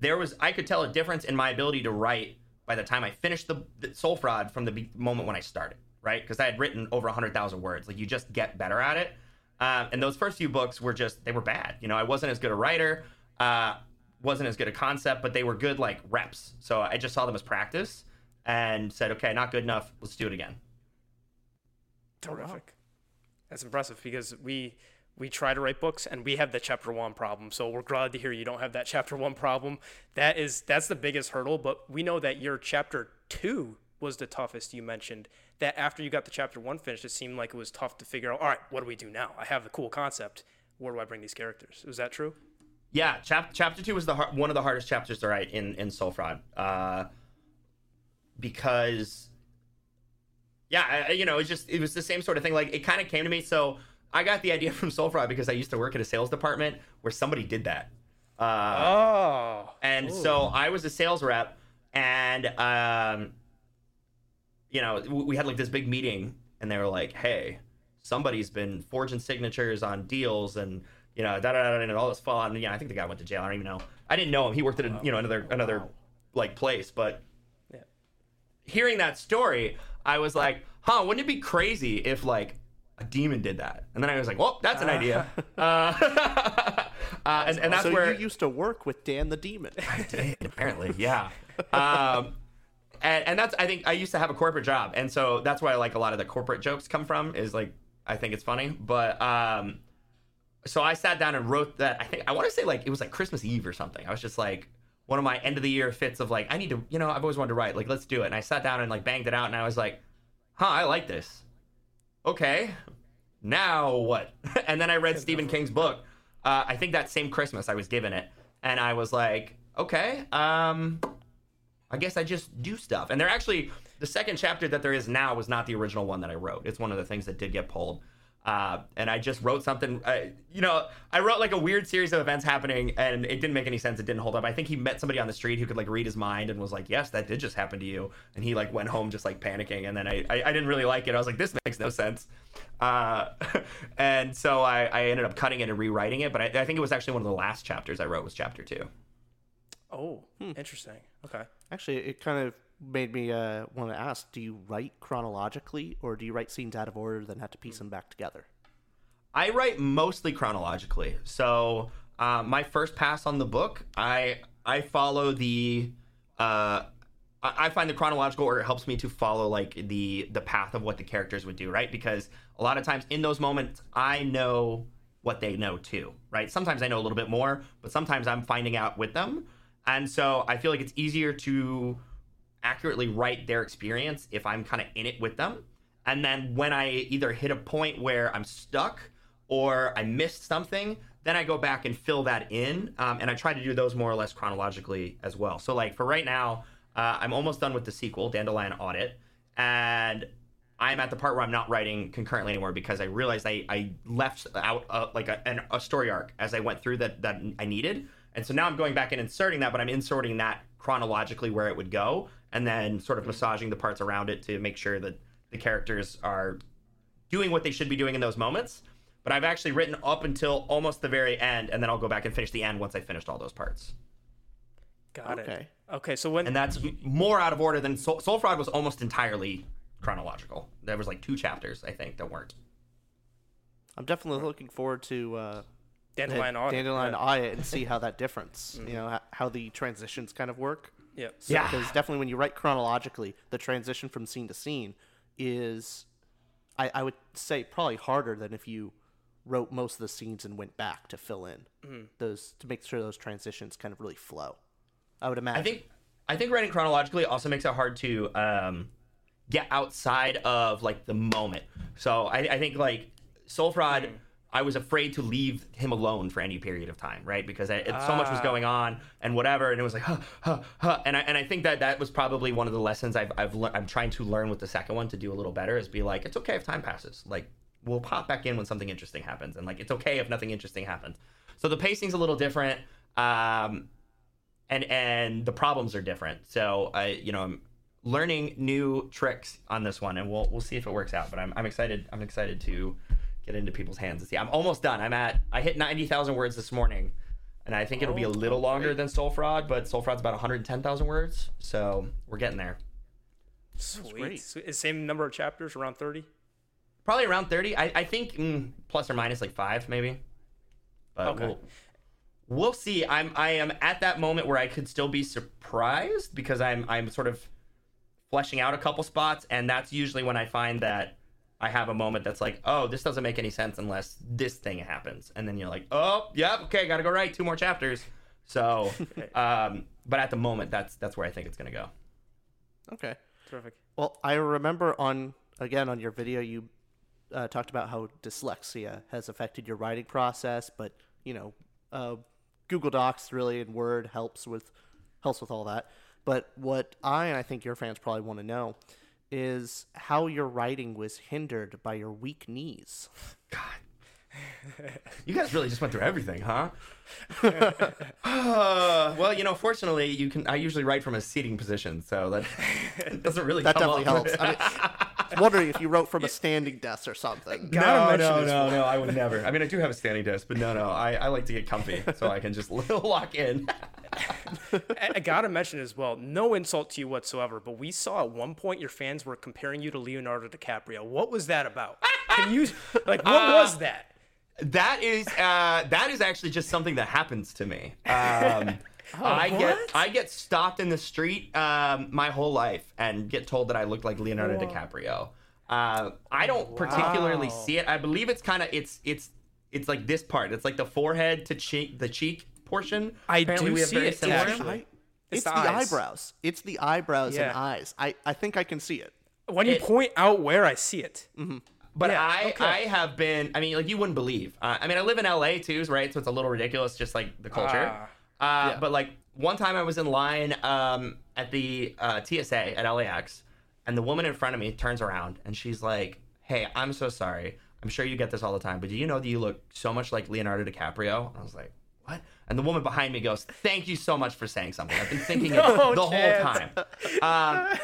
there was I could tell a difference in my ability to write by the time I finished the, the Soul Fraud from the moment when I started, right? Because I had written over 100,000 words. Like you just get better at it. Um, and those first few books were just, they were bad. You know, I wasn't as good a writer, uh, wasn't as good a concept, but they were good like reps. So I just saw them as practice and said, okay, not good enough. Let's do it again. Terrific. That's impressive because we we try to write books and we have the chapter one problem. So we're glad to hear you don't have that chapter one problem. That is that's the biggest hurdle. But we know that your chapter two was the toughest. You mentioned that after you got the chapter one finished, it seemed like it was tough to figure out. All right, what do we do now? I have the cool concept. Where do I bring these characters? Was that true? Yeah, chap- chapter two was the har- one of the hardest chapters to write in in Soul Fraud, uh, because yeah, I, you know, it's just it was the same sort of thing. Like it kind of came to me. So I got the idea from Soul Fraud because I used to work at a sales department where somebody did that. Uh, Oh, and so I was a sales rep, and um, you know, we had like this big meeting, and they were like, "Hey, somebody's been forging signatures on deals, and you know, da da da, and all this fall." And yeah, I think the guy went to jail. I don't even know. I didn't know him. He worked at a, you know another another like place, but Yeah. hearing that story, I was like, "Huh? Wouldn't it be crazy if like." A demon did that, and then I was like, "Well, that's an idea," uh, uh, and, and that's so where you used to work with Dan the Demon. I did, apparently, yeah. Um, and, and that's I think I used to have a corporate job, and so that's why I like a lot of the corporate jokes come from. Is like I think it's funny, but um, so I sat down and wrote that. I think I want to say like it was like Christmas Eve or something. I was just like one of my end of the year fits of like I need to, you know, I've always wanted to write. Like let's do it. And I sat down and like banged it out, and I was like, huh, I like this. Okay, now what? and then I read Stephen King's book. Uh, I think that same Christmas I was given it, and I was like, okay, um, I guess I just do stuff. And they're actually the second chapter that there is now was not the original one that I wrote. It's one of the things that did get pulled. Uh, and I just wrote something. You know, I wrote like a weird series of events happening, and it didn't make any sense. It didn't hold up. I think he met somebody on the street who could like read his mind and was like, "Yes, that did just happen to you." And he like went home just like panicking. And then I, I, I didn't really like it. I was like, "This makes no sense." Uh, and so I, I ended up cutting it and rewriting it. But I, I think it was actually one of the last chapters I wrote was chapter two. Oh, interesting. Okay. Actually, it kind of made me uh, want to ask: Do you write chronologically, or do you write scenes out of order, then have to piece them back together? I write mostly chronologically. So uh, my first pass on the book, I I follow the. Uh, I I find the chronological order helps me to follow like the the path of what the characters would do, right? Because a lot of times in those moments, I know what they know too, right? Sometimes I know a little bit more, but sometimes I'm finding out with them, and so I feel like it's easier to accurately write their experience if I'm kind of in it with them. And then when I either hit a point where I'm stuck or I missed something, then I go back and fill that in. Um, and I try to do those more or less chronologically as well. So, like for right now, uh, I'm almost done with the sequel, Dandelion Audit. And I'm at the part where I'm not writing concurrently anymore because I realized I, I left out uh, like a, an, a story arc as I went through that, that I needed. And so now I'm going back and inserting that, but I'm inserting that chronologically where it would go. and then sort of massaging the parts around it to make sure that the characters are doing what they should be doing in those moments. But I've actually written up until almost the very end, and then I'll go back and finish the end once I finished all those parts. Got it. Okay. Okay, so when And that's more out of order than Soul, Soul Fraud was almost entirely chronological. There was like two chapters, I think, that weren't. I'm definitely looking forward to uh, Dandelion Audit. Dandelion yeah. Audit and see how that difference, you mm-hmm. know, how the transitions kind of work. Yeah. So, Yeah. Because definitely when you write chronologically, the transition from scene to scene is, I, I would say, probably harder than if you wrote most of the scenes and went back to fill in mm-hmm. those to make sure those transitions kind of really flow. I would imagine. I think I think writing chronologically also makes it hard to um, get outside of like the moment. So I, I think like Soul Fraud, mm. I was afraid to leave him alone for any period of time, right? Because I, it, so much was going on and whatever, and it was like, huh, huh, huh. and I and I think that that was probably one of the lessons I've I've lear- I'm trying to learn with the second one to do a little better is be like, it's okay if time passes, like we'll pop back in when something interesting happens, and like it's okay if nothing interesting happens. So the pacing's a little different. Um, and and the problems are different. So I, you know, I'm learning new tricks on this one, and we'll we'll see if it works out. But I'm I'm excited. I'm excited to get into people's hands and see. I'm almost done. I'm at I hit ninety thousand words this morning, and I think it'll be a little longer than Soul Fraud, but Soul Fraud's about one hundred ten thousand words, so we're getting there. Sweet. Sweet. Same number of chapters, around 30? Probably around thirty. I I think mm, plus or minus like five maybe. But Okay. we'll, we'll see. I'm I am at that moment where I could still be surprised because I'm I'm sort of fleshing out a couple spots, and that's usually when I find that I have a moment that's like, oh, this doesn't make any sense unless this thing happens, and then you're like, oh, yep, okay, gotta go right, two more chapters. So, um, but at the moment, that's that's where I think it's gonna go. okay. Terrific. Well, I remember on again on your video you uh, talked about how dyslexia has affected your writing process, but you know, uh, Google Docs really and Word helps with helps with all that. But what I and I think your fans probably want to know is how your writing was hindered by your weak knees. God. you guys really just went through everything, huh? Uh, well, you know, fortunately, you can. I usually write from a seating position, so that doesn't really. That come definitely up. helps. I, mean, wondering if you wrote from a standing desk or something. No, Gotta mention no, no, no. I would never. I mean, I do have a standing desk, but no, no. I, I like to get comfy so I can just lock in. I, gotta mention as well, no insult to you whatsoever, but we saw at one point your fans were comparing you to Leonardo DiCaprio. What was that about? Can you, like, what Uh, was that? That is uh, that is actually just something that happens to me. Um, I get? I get stopped in the street um, my whole life and get told that I look like Leonardo DiCaprio. Uh, I don't particularly see it. I believe it's kind of it's it's it's like this part. It's like the forehead to cheek the cheek portion. I Apparently do we have see very it, similar- actually. I, It's it's, the the, eyes. eyebrows. It's the eyebrows and eyes. I, I think I can see it. When you it- point out where I see it. But Yeah, I, okay. I have been. I mean, like you wouldn't believe. Uh, I mean, I live in LA too, right? So it's a little ridiculous, just like the culture. Ah. uh, But like one time, I was in line um, at the uh, TSA at LAX, and the woman in front of me turns around and she's like, "Hey, I'm so sorry. I'm sure you get this all the time, but do you know that you look so much like Leonardo DiCaprio?" I was like, "What?" And the woman behind me goes, "Thank you so much for saying something. I've been thinking it the chance. whole time." Um,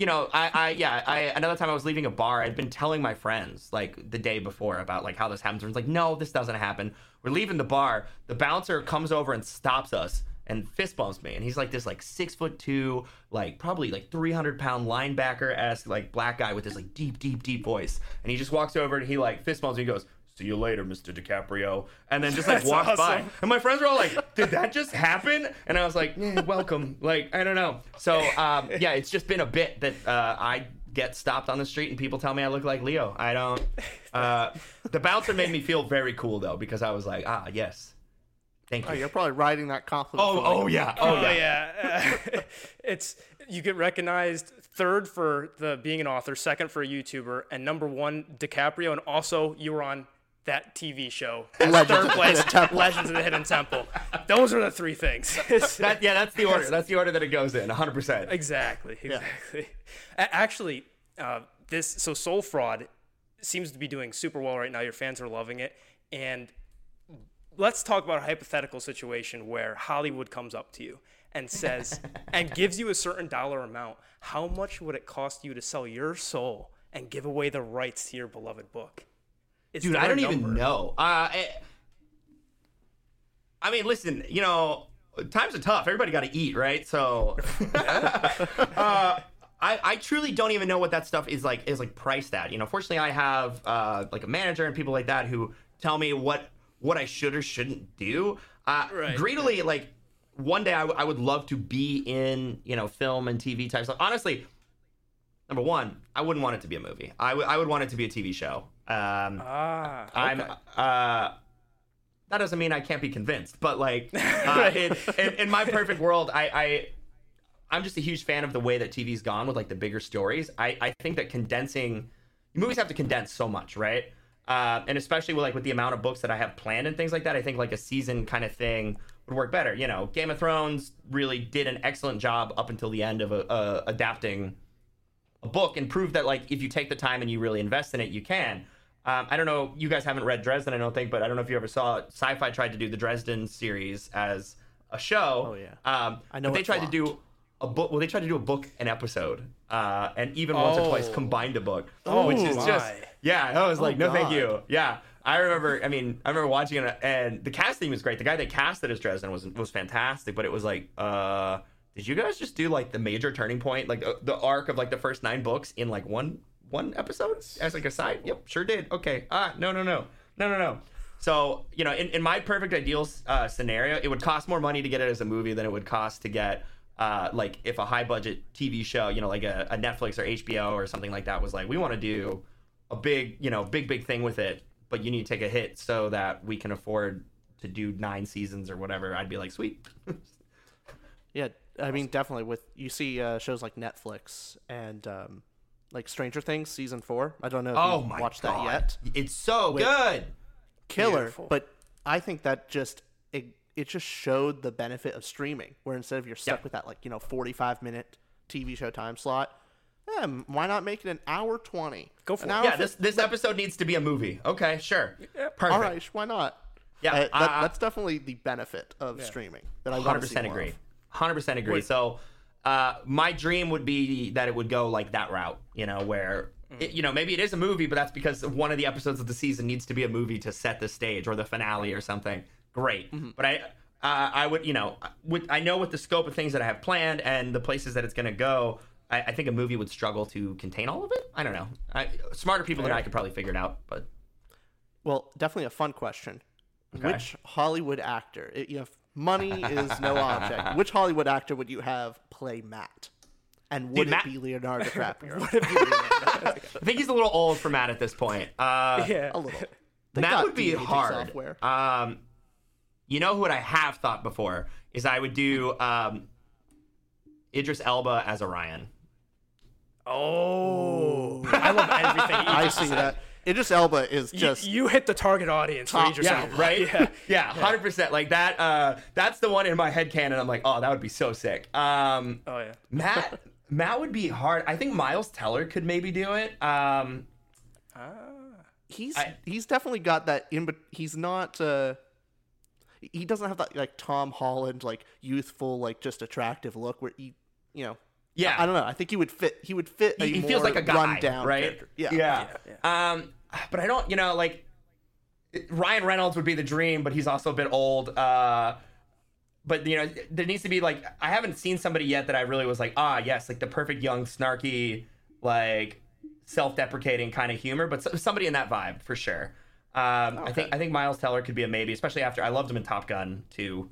you know, I, I, yeah, I, another time I was leaving a bar, I'd been telling my friends like the day before about like how this happens. And it's like, no, this doesn't happen. We're leaving the bar. The bouncer comes over and stops us and fist bumps me. And he's like this like six foot two, like probably like 300 pound linebacker esque like black guy with this like deep, deep, deep voice. And he just walks over and he like fist bumps me. And he goes, see you later, Mr. DiCaprio. And then just like That's walks by. And my friends were all like, did that just happen? And I was like, yeah, welcome. Like, I don't know. So, um, yeah, it's just been a bit that uh, I get stopped on the street and people tell me I look like Leo. I don't. Uh, the bouncer made me feel very cool, though, because I was like, ah, yes. Thank you. Oh, you. you're probably riding that compliment. Oh, for, like, oh, yeah. Oh, Oh yeah. yeah, it's you get recognized third for the being an author, second for a YouTuber, and number one DiCaprio, and also you were on that TV show. Legends third place, Legends of the Hidden Temple. Those are the three things. That, yeah, that's the order. That's the order that it goes in, 100%. exactly, exactly. A- Actually, uh, this so Soul Fraud seems to be doing super well right now. Your fans are loving it, and let's talk about a hypothetical situation where Hollywood comes up to you and says and gives you a certain dollar amount, how much would it cost you to sell your soul and give away the rights to your beloved book? Dude, I don't even know. Uh, I mean, listen, you know, times are tough. Everybody got to eat, right? So, uh, I, I truly don't even know what that stuff is like is like priced at. You know, fortunately, I have uh, like a manager and people like that who tell me what what I should or shouldn't do. Uh, Right. Greedily, like one day I, w- I would love to be in you know film and TV type stuff. Honestly, number one, I wouldn't want it to be a movie. I would I would want it to be a TV show. Um, Ah, I'm uh that doesn't mean I can't be convinced, but like uh, in, in, in my perfect world, I, I I'm just a huge fan of the way that TV's gone with like the bigger stories. I, I think that condensing movies have to condense so much, right? Uh, and especially with like with the amount of books that I have planned and things like that, I think like a season kind of thing would work better. You know, Game of Thrones really did an excellent job up until the end of uh, uh, adapting a book and prove that like if you take the time and you really invest in it, you can. Um, I don't know. You guys haven't read Dresden, I don't think, but I don't know if you ever saw it. Sci-Fi tried to do the Dresden series as a show. Oh, yeah. Um, I know they tried to do a book. Well, they tried to do a book an episode, uh, and even once or twice Oh. combined a book, Oh, which is just my. yeah. I was like, Oh, no, thank you. Yeah, I remember. I mean, I remember watching it, and the casting was great. The guy that cast it as Dresden was was fantastic. But it was like, uh, did you guys just do like the major turning point, like the, the arc of like the first nine books in like one one episode as like a side? Yep, sure did. Okay. Ah, no, no, no, no, no, no. So you know, in, in my perfect ideal uh, scenario, it would cost more money to get it as a movie than it would cost to get. Uh, like if a high budget TV show, you know, like a, a Netflix or HBO or something like that was like, we want to do a big, you know, big, big thing with it, but you need to take a hit so that we can afford to do nine seasons or whatever. I'd be like, sweet. Yeah, I mean, definitely. With you see uh, shows like Netflix and um, like Stranger Things season four. I don't know if oh you my watched god, that yet. It's so good. Killer, Beautiful. but I think that just it, it just showed the benefit of streaming. Where instead of you're stuck Yeah. with that like you know 45 minute TV show time slot, eh, why not make it an hour 20? Go for an it. hour Yeah, fif- this this episode needs to be a movie. Okay, sure. Perfect. All right, why not? Yeah, Uh, that, I- I- that's definitely the benefit of streaming that I Hundred to see percent agree. of. Hundred percent agree. So, uh, my dream would be that it would go like that route. You know, where it, you know maybe it is a movie, but that's because one of the episodes of the season needs to be a movie to set the stage or the finale or something. Great. But I. Uh, I would, you know, with I know with the scope of things that I have planned and the places that it's going to go, I, I think a movie would struggle to contain all of it. I don't know. I, smarter people than I could probably figure it out, but Well, definitely a fun question. Which Hollywood actor, i- if money is no object, which Hollywood actor would you have play Matt? And would Dude, it Matt- be Leonardo DiCaprio? I think he's a little old for Matt at this point. Uh, yeah. a little. They that got would be de-aging hard. Software. Um, you know what I have thought before is I would do um, Idris Elba as Orion. Oh, I love everything. I see said. that. Idris Elba is just you hit the target audience. for Top- Idris Yeah, Elba. right. Yeah. yeah, hundred percent. Like that. Uh, that's the one in my head canon. I'm like, oh, that would be so sick. Um, Oh yeah. Matt, Matt would be hard. I think Miles Teller could maybe do it. Um, he's I- he's definitely got that in but he's not uh he doesn't have that like Tom Holland like youthful like just attractive look where he you know Yeah. I, I don't know I think he would fit he would fit a he, he feels like a guy, down right? character. yeah yeah. Um, but I don't, you know, like Ryan Reynolds would be the dream, but he's also a bit old. Uh, but you know, there needs to be like I haven't seen somebody yet that I really was like, ah, yes, like the perfect young, snarky, like self-deprecating kind of humor, but somebody in that vibe for sure. Um, I think I think Miles Teller could be a maybe, especially after I loved him in Top Gun too.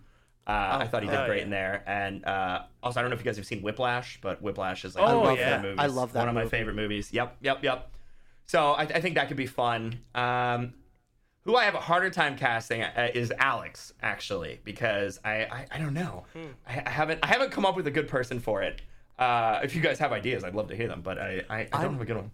Uh, I thought he did oh, great yeah. in there, and uh, also I don't know if you guys have seen Whiplash, but Whiplash is like Oh, one of my yeah. favorite movies. I love that One of my movie. favorite movies. Yep, yep, yep. So I, I think that could be fun. Um, who I have a harder time casting uh, is Alex, actually, because I I, I don't know. I, I haven't I haven't come up with a good person for it. Uh, if you guys have ideas, I'd love to hear them, but I I, I don't I'm- have a good one.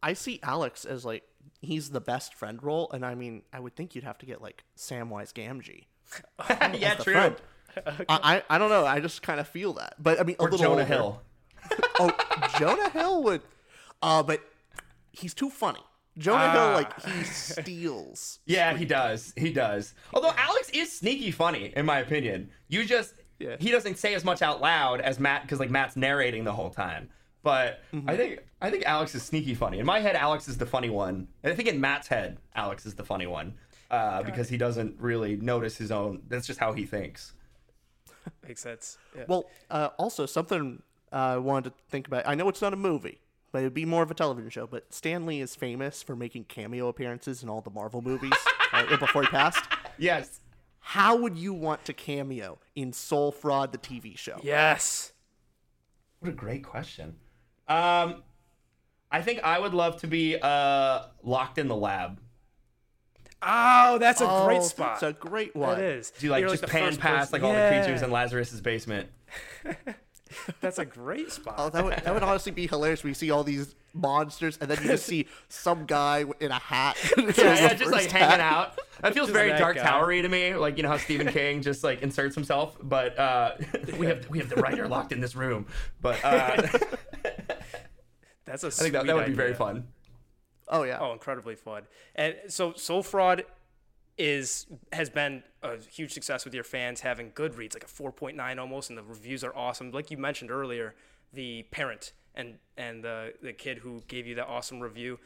I see Alex as like he's the best friend role and I mean I would think you'd have to get like Samwise Gamgee yeah, true. friend. I, I I don't know I just kind of feel that but I mean a Or little Jonah older. Hill. oh Jonah Hill would uh but he's too funny Jonah Hill Ah. like he steals Yeah, he does. He does. Although Alex is sneaky funny, in my opinion. You just Yeah. he doesn't say as much out loud as Matt because like Matt's narrating the whole time. But I think I think Alex is sneaky funny. In my head, Alex is the funny one, and I think in Matt's head, Alex is the funny one uh, because he doesn't really notice his own. That's just how he thinks. Makes sense. Yeah. Well, uh, also something uh, I wanted to think about. I know it's not a movie, but it'd be more of a television show. But Stan Lee is famous for making cameo appearances in all the Marvel movies uh, before he passed. Yes. How would you want to cameo in Soul Fraud, the TV show? yes. What a great question. Um, I think I would love to be uh locked in the lab. Oh, that's a Oh, great spot. That's a great one. That is. Do you like You're just the pan past person- like all the creatures in Lazarus's basement? That's a great spot. Oh, that would, that would honestly be hilarious. We see all these monsters, and then you just see some guy in a hat. Yeah, yeah, just like hanging out. That feels Just very that Dark guy. Towery to me. Like you know how Stephen King just like inserts himself, but uh, we have we have the writer locked in this room. But uh, That's a I think that, that would be very fun. Oh yeah. Oh, incredibly fun. And so Soul Fraud is has been a huge success with your fans having Goodreads like a 4.9 almost and the reviews are awesome. Like you mentioned earlier, the parent and and the the kid who gave you that awesome review.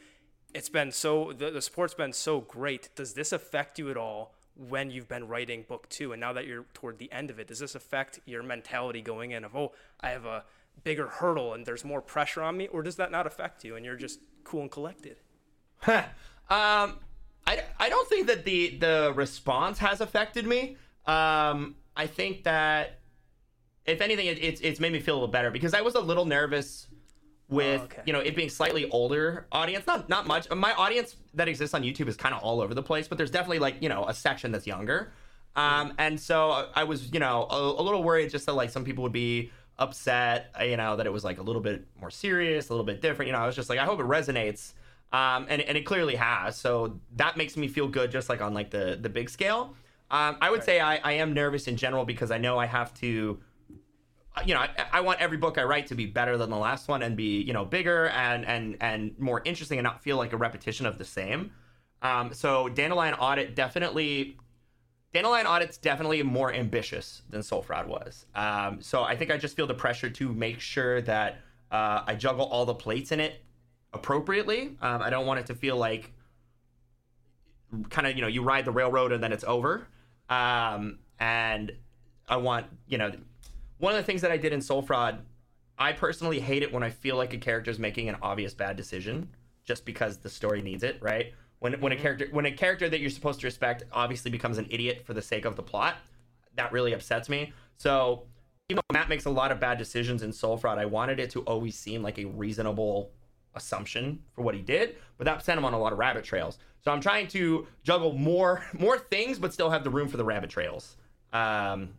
It's been so the, the support's been so great. Does this affect you at all when you've been writing book 2 and now that you're toward the end of it? Does this affect your mentality going in of, "Oh, I have a bigger hurdle and there's more pressure on me?" Or does that not affect you and you're just cool and collected? Um, I, I don't think that the the response has affected me. Um, I think that if anything, it, it's it's made me feel a little better because I was a little nervous with Oh, okay. you know it being slightly older audience. Not not much. My audience that exists on YouTube is kind of all over the place, but there's definitely like you know a section that's younger. Um, and so I was you know a, a little worried just that like some people would be upset, uh, you know, that it was like a little bit more serious, a little bit different. You know, I was just like, I hope it resonates. Um, and, and it clearly has. So that makes me feel good, just like on like the the big scale. Um, I would say I, I am nervous in general because I know I have to, uh, you know, I, I want every book I write to be better than the last one and be you know bigger and and and more interesting and not feel like a repetition of the same. Um, so Dandelion Audit definitely Dandelion Audit's definitely more ambitious than Soul Fraud was. Um, so I think I just feel the pressure to make sure that uh, I juggle all the plates in it appropriately. Um, I don't want it to feel like kind of you know you ride the railroad and then it's over. Um, and I want you know one of the things that I did in Soul Fraud. I personally hate it when I feel like a character is making an obvious bad decision just because the story needs it, right? When when a character when a character that you're supposed to respect obviously becomes an idiot for the sake of the plot, that really upsets me. So even though Matt makes a lot of bad decisions in Soul Fraud, I wanted it to always seem like a reasonable assumption for what he did, but that sent him on a lot of rabbit trails. So I'm trying to juggle more more things, but still have the room for the rabbit trails. Um,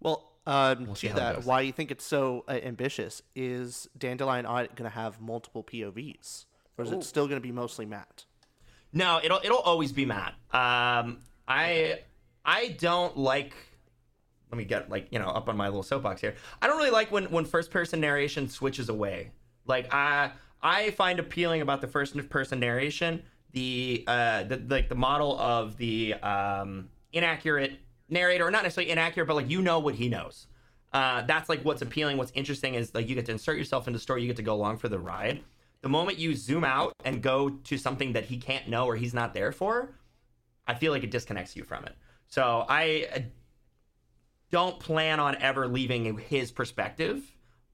Well, um, see to that, why you think it's so uh, ambitious is Dandelion Audit going to have multiple POVs, or is it still going to be mostly Matt? No, it'll it'll always be Matt. Um, I I don't like. Let me get like you know up on my little soapbox here. I don't really like when when first person narration switches away. Like I I find appealing about the first person narration the uh the like the model of the um inaccurate narrator, not necessarily inaccurate, but like you know what he knows. Uh, that's like what's appealing. What's interesting is like you get to insert yourself into the story. You get to go along for the ride. The moment you zoom out and go to something that he can't know or he's not there for, I feel like it disconnects you from it. So I uh, don't plan on ever leaving his perspective,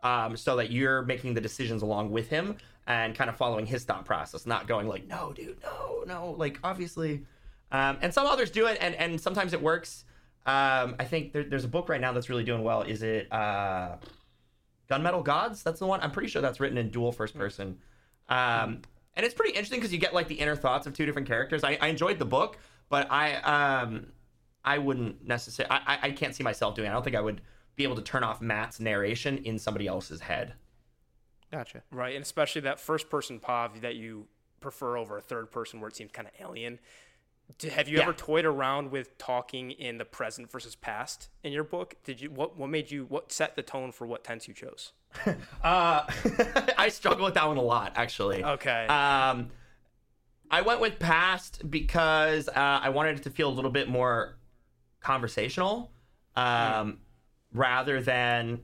um, so that you're making the decisions along with him and kind of following his thought process, not going like, no, dude, no, no, like obviously. Um, and some others do it, and and sometimes it works. Um, I think there, there's a book right now that's really doing well. Is it uh, Gunmetal Gods? That's the one. I'm pretty sure that's written in dual first person. Um, and it's pretty interesting because you get like the inner thoughts of two different characters. I, I enjoyed the book, but I um, I wouldn't necessarily. I, I- I can't see myself doing. It. I don't think I would be able to turn off Matt's narration in somebody else's head. Gotcha. Right, and especially that first person POV that you prefer over a third person where it seems kind of alien. D- Have you Yeah. ever toyed around with talking in the present versus past in your book? Did you what what made you what set the tone for what tense you chose? Uh, I struggle with that one a lot, actually. Okay. Um, I went with past because uh, I wanted it to feel a little bit more conversational. um, rather than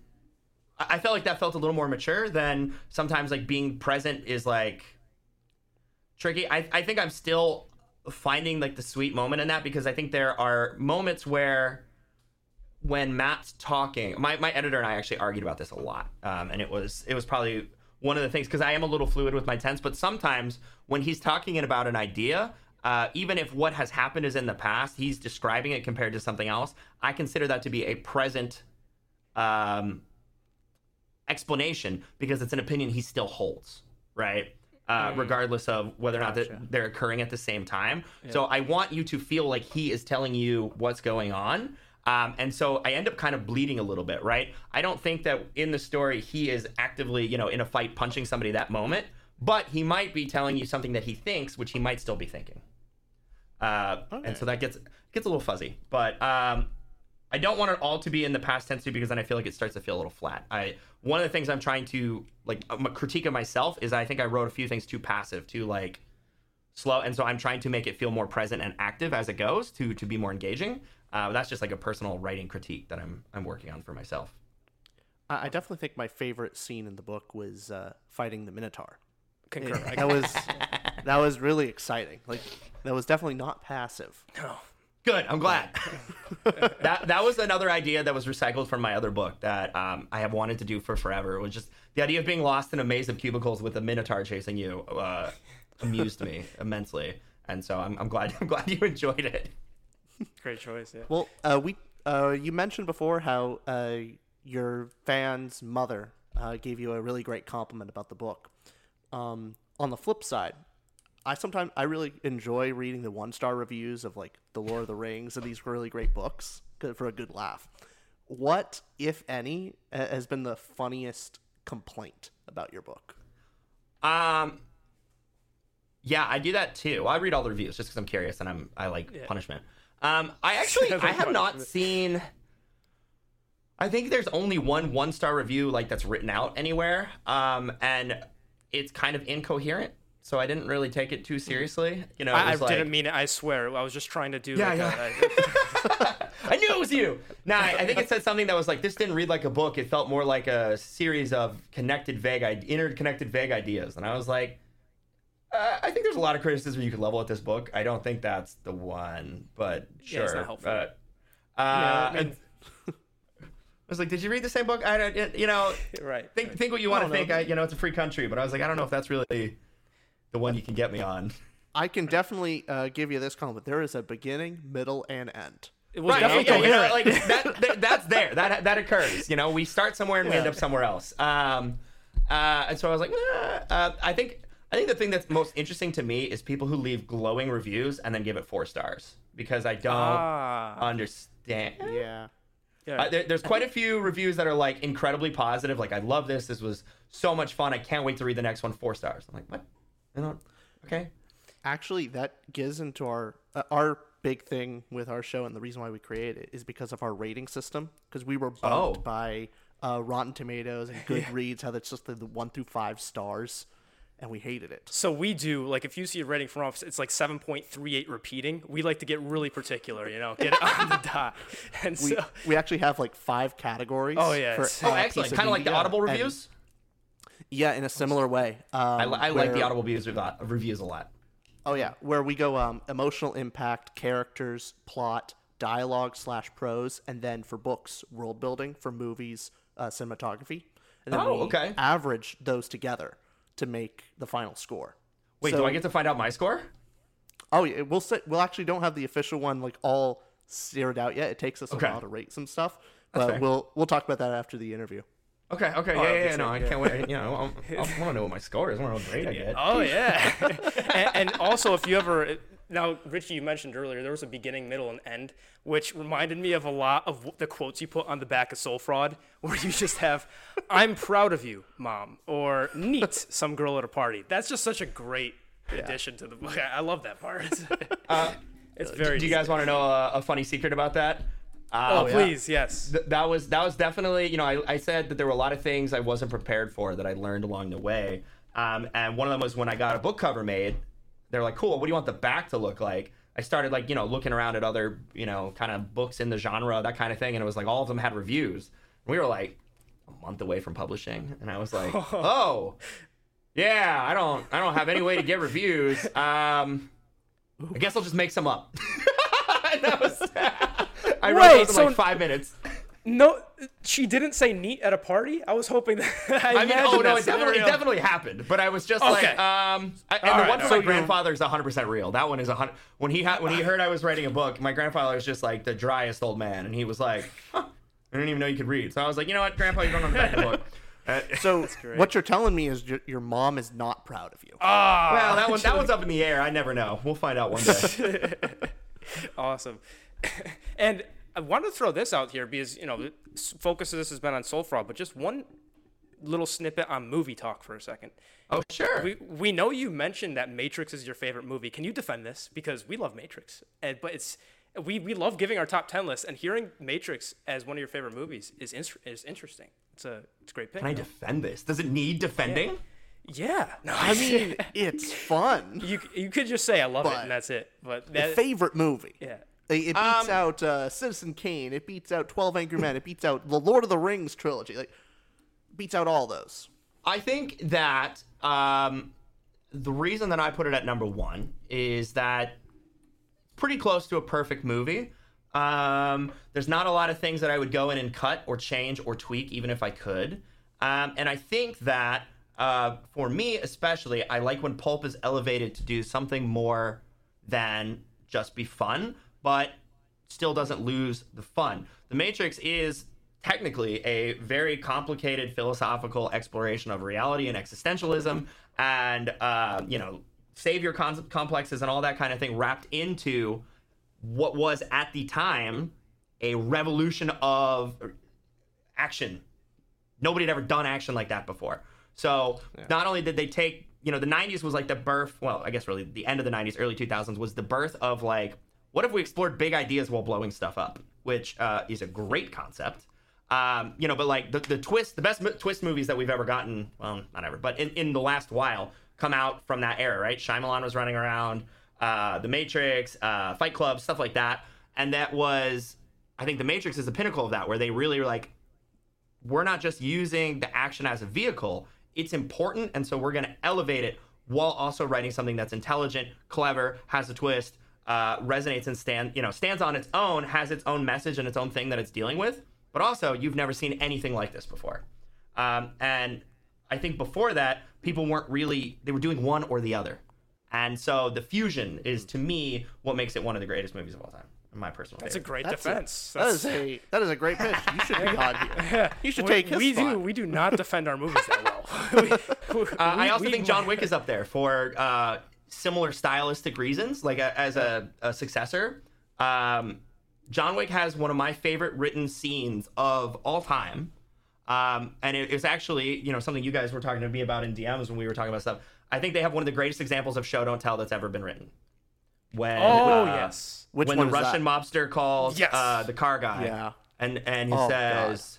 I felt like that felt a little more mature than sometimes like being present is like tricky. I, I think I'm still finding like the sweet moment in that because I think there are moments where when Matt's talking, my, my editor and I actually argued about this a lot, um, and it was it was probably one of the things because I am a little fluid with my tense, but sometimes when he's talking about an idea. Uh, even if what has happened is in the past, he's describing it compared to something else. I consider that to be a present um, explanation because it's an opinion he still holds, right? Uh, regardless of whether or not they're occurring at the same time. So I want you to feel like he is telling you what's going on. Um, and so I end up kind of bleeding a little bit, right? I don't think that in the story he is actively, you know, in a fight punching somebody that moment, but he might be telling you something that he thinks, which he might still be thinking. Uh, And so that gets gets a little fuzzy. But um, I don't want it all to be in the past tense too, because then I feel like it starts to feel a little flat. I one of the things I'm trying to like um, a critique of myself is I think I wrote a few things too passive, too like slow, and so I'm trying to make it feel more present and active as it goes to to be more engaging. Uh, that's just like a personal writing critique that I'm I'm working on for myself. I, I definitely think my favorite scene in the book was uh, fighting the Minotaur. Concur. I That was that was really exciting. Like that was definitely not passive. Good. I'm glad. that that was another idea that was recycled from my other book that um, I have wanted to do for forever. It was just the idea of being lost in a maze of cubicles with a minotaur chasing you. Uh, amused me immensely, and so I'm, I'm glad I'm glad you enjoyed it. Great choice. Yeah. Well, uh, we uh, you mentioned before how uh, your fan's mother uh, gave you a really great compliment about the book. Um, on the flip side, I sometimes I really enjoy reading the one star reviews of like the Lord of the Rings and these really great books for a good laugh. What, if any, uh, has been the funniest complaint about your book? Um, yeah, I do that too. I read all the reviews just because I'm curious and I'm I like punishment. Um, I actually I have not seen. I think there's only one one star review like that's written out anywhere, um, and it's kind of incoherent. So I didn't really take it too seriously. You know, I, I like, didn't mean it. I swear. I was just trying to do. Yeah, like yeah. A, I knew it was you. Nah, I I think it said something that was like this didn't read like a book. It felt more like a series of connected, vague, interconnected, vague ideas. And I was like, uh, I think there's a lot of criticism you could level at this book. I don't think that's the one, but sure. Yeah, it's not helpful. But, uh, I mean- and- I was like, did you read the same book? I don't, you know, right. think think what you want to think. I, you know, it's a free country, but I was like, I don't know if that's really the one you can get me on. I can definitely uh, give you this compliment. There is a beginning, middle, and end. It was Right, definitely yeah, yeah, you know, coherent. like that, that, that's there. That that occurs. You know, we start somewhere and we end up somewhere else. Um, uh, and so I was like, eh, uh, I think I think the thing that's most interesting to me is people who leave glowing reviews and then give it four stars because I don't Ah. understand. Yeah. Yeah. Uh, there, there's quite a few reviews that are like incredibly positive. Like, I love this. This was so much fun. I can't wait to read the next one. Four stars. I'm like, what? You know, okay. Actually, that gets into our uh, our big thing with our show, and the reason why we created it is because of our rating system. Because we were bumped Oh. by uh, Rotten Tomatoes and Goodreads, how that's just the, the one through five stars, and we hated it. So we do like if you see a rating from us, it's like 7.38 repeating. We like to get really particular, you know, get it on the dot. And We, so we actually have like five categories. Oh, yeah, for, it's- Oh, uh, excellent. Kind of like the media, Audible and- reviews. Yeah, in a similar way. Um, I, I like the where- Audible reviews a lot. Reviews a lot. Oh yeah, where we go um, emotional impact, characters, plot, dialogue slash prose, and then for books, world building. For movies, uh, cinematography. And then Oh, we okay. average those together to make the final score. Wait, So- do I get to find out my score? Oh yeah, we'll we'll actually don't have the official one like all zeroed out yet. It takes us Okay. a while to rate some stuff, but we'll we'll talk about that after the interview. Okay, okay, yeah, that'd yeah, yeah, no, I yeah. can't wait. You know, I, I, want to know what my score is. I want to know how great I get. Oh yeah, and, and also if you ever now, Richie, you mentioned earlier there was a beginning, middle, and end, which reminded me of a lot of the quotes you put on the back of Soul Fraud, where you just have "I'm proud of you, mom," or "Neat, some girl at a party." That's just such a great addition to the book. I I love that part. Uh, it's very. Do you guys want to know a, a funny secret about that? Oh, Uh, please, yes. th- that was that was definitely you know I, I said that there were a lot of things I wasn't prepared for that I learned along the way, um, and one of them was when I got a book cover made. They're like, "Cool, what do you want the back to look like?" I started like you know looking around at other you know kind of books in the genre, that kind of thing, and it was like all of them had reviews. We were like a month away from publishing, and I was like, oh, yeah, I don't I don't have any way to get reviews. Um, I guess I'll just make some up. And that was, I wrote Wait, those in so- like five minutes. No, she didn't say neat at a party. I was hoping that. I, I mean, oh no, it definitely, it definitely happened. But I was just Okay. like, um, I, and All the right, one all for my grandfather is 100 percent real. That one is a hundred. When he had, when he heard I was writing a book, my grandfather was just like the driest old man, and he was like, huh, I didn't even know you could read. So I was like, you know what, Grandpa, you don't know the back of the book. Uh, So what you're telling me is your, your mom is not proud of you. Ah, well, that one, that one's up in the air. I never know. We'll find out one day. Awesome. and I wanted to throw this out here because, you know, the focus of this has been on Soul Fraud, but just one little snippet on movie talk for a second. oh sure. We, we know you mentioned that Matrix is your favorite movie. Can you defend this? Because we love Matrix. And, but it's we, we love giving our top 10 list, and hearing Matrix as one of your favorite movies is, ins- is interesting. It's a, it's a great pick. Can I defend this? Does it need defending? yeah. No, I mean, it's fun. you, you could just say I love it, and that's it. But The that, favorite movie. yeah. It beats out uh, Citizen Kane. It beats out Twelve Angry Men. It beats out the Lord of the Rings trilogy. Like, beats out all those. I think that um, the reason that I put it at number one is that it's pretty close to a perfect movie. Um, there's not a lot of things that I would go in and cut or change or tweak, even if I could. Um, and I think that uh, for me, especially, I like when pulp is elevated to do something more than just be fun, but still doesn't lose the fun. The Matrix is technically a very complicated philosophical exploration of reality and existentialism and uh, you know savior con- complexes and all that kind of thing wrapped into what was at the time a revolution of action nobody had ever done action like that before. So not only did they take, you know, the 90s was like the birth, well, I guess really the end of the 90s, early 2000s was the birth of like, what if we explored big ideas while blowing stuff up, which uh, is a great concept. Um, you know, but like the, the twist, the best mo- twist movies that we've ever gotten, well, not ever, but in, in the last while come out from that era, right? Shyamalan was running around, uh, The Matrix, uh, Fight Club, stuff like that. And that was, I think The Matrix is the pinnacle of that, where they really were like, we're not just using the action as a vehicle. It's important, and so we're going to elevate it while also writing something that's intelligent, clever, has a twist, uh, resonates and stand, you know, stands on its own, has its own message and its own thing that it's dealing with. But also, you've never seen anything like this before. Um, and I think before that, people weren't really they were doing one or the other. And so the fusion is to me what makes it one of the greatest movies of all time. In my personal opinion. That's a great That's a- defense. That is That's- a that is a great pitch. You should be on here. You should we, take his we spot. do we do not defend our movies that well. We- we- Uh, I also we- think John Wick is up there for uh, similar stylistic reasons, like a, as a, a successor. Um, John Wick has one of my favorite written scenes of all time. Um, and it, it's actually, you know, something you guys were talking to me about in DMs when we were talking about stuff. I think they have one of the greatest examples of show don't tell that's ever been written. When Oh uh, yes. Which when one the Russian that? mobster calls Yes. uh, the car guy, Yeah. and and he Oh, says,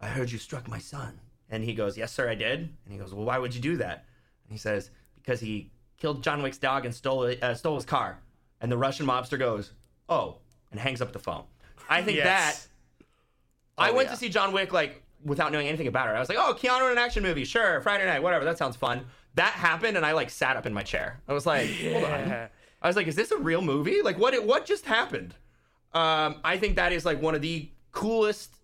"I heard you struck my son," and he goes, "Yes, sir, I did." And he goes, "Well, why would you do that?" And he says, "Because he killed John Wick's dog and stole uh, stole his car." And the Russian mobster goes, "Oh," and hangs up the phone. I think Yes. that I Oh, went yeah. to see John Wick like without knowing anything about it. I was like, "Oh, Keanu in an action movie, sure, Friday night, whatever. That sounds fun." That happened, and I like sat up in my chair. I was like, "Hold on." I was like, is this a real movie? Like, what what just happened? Um, I think that is like one of the coolest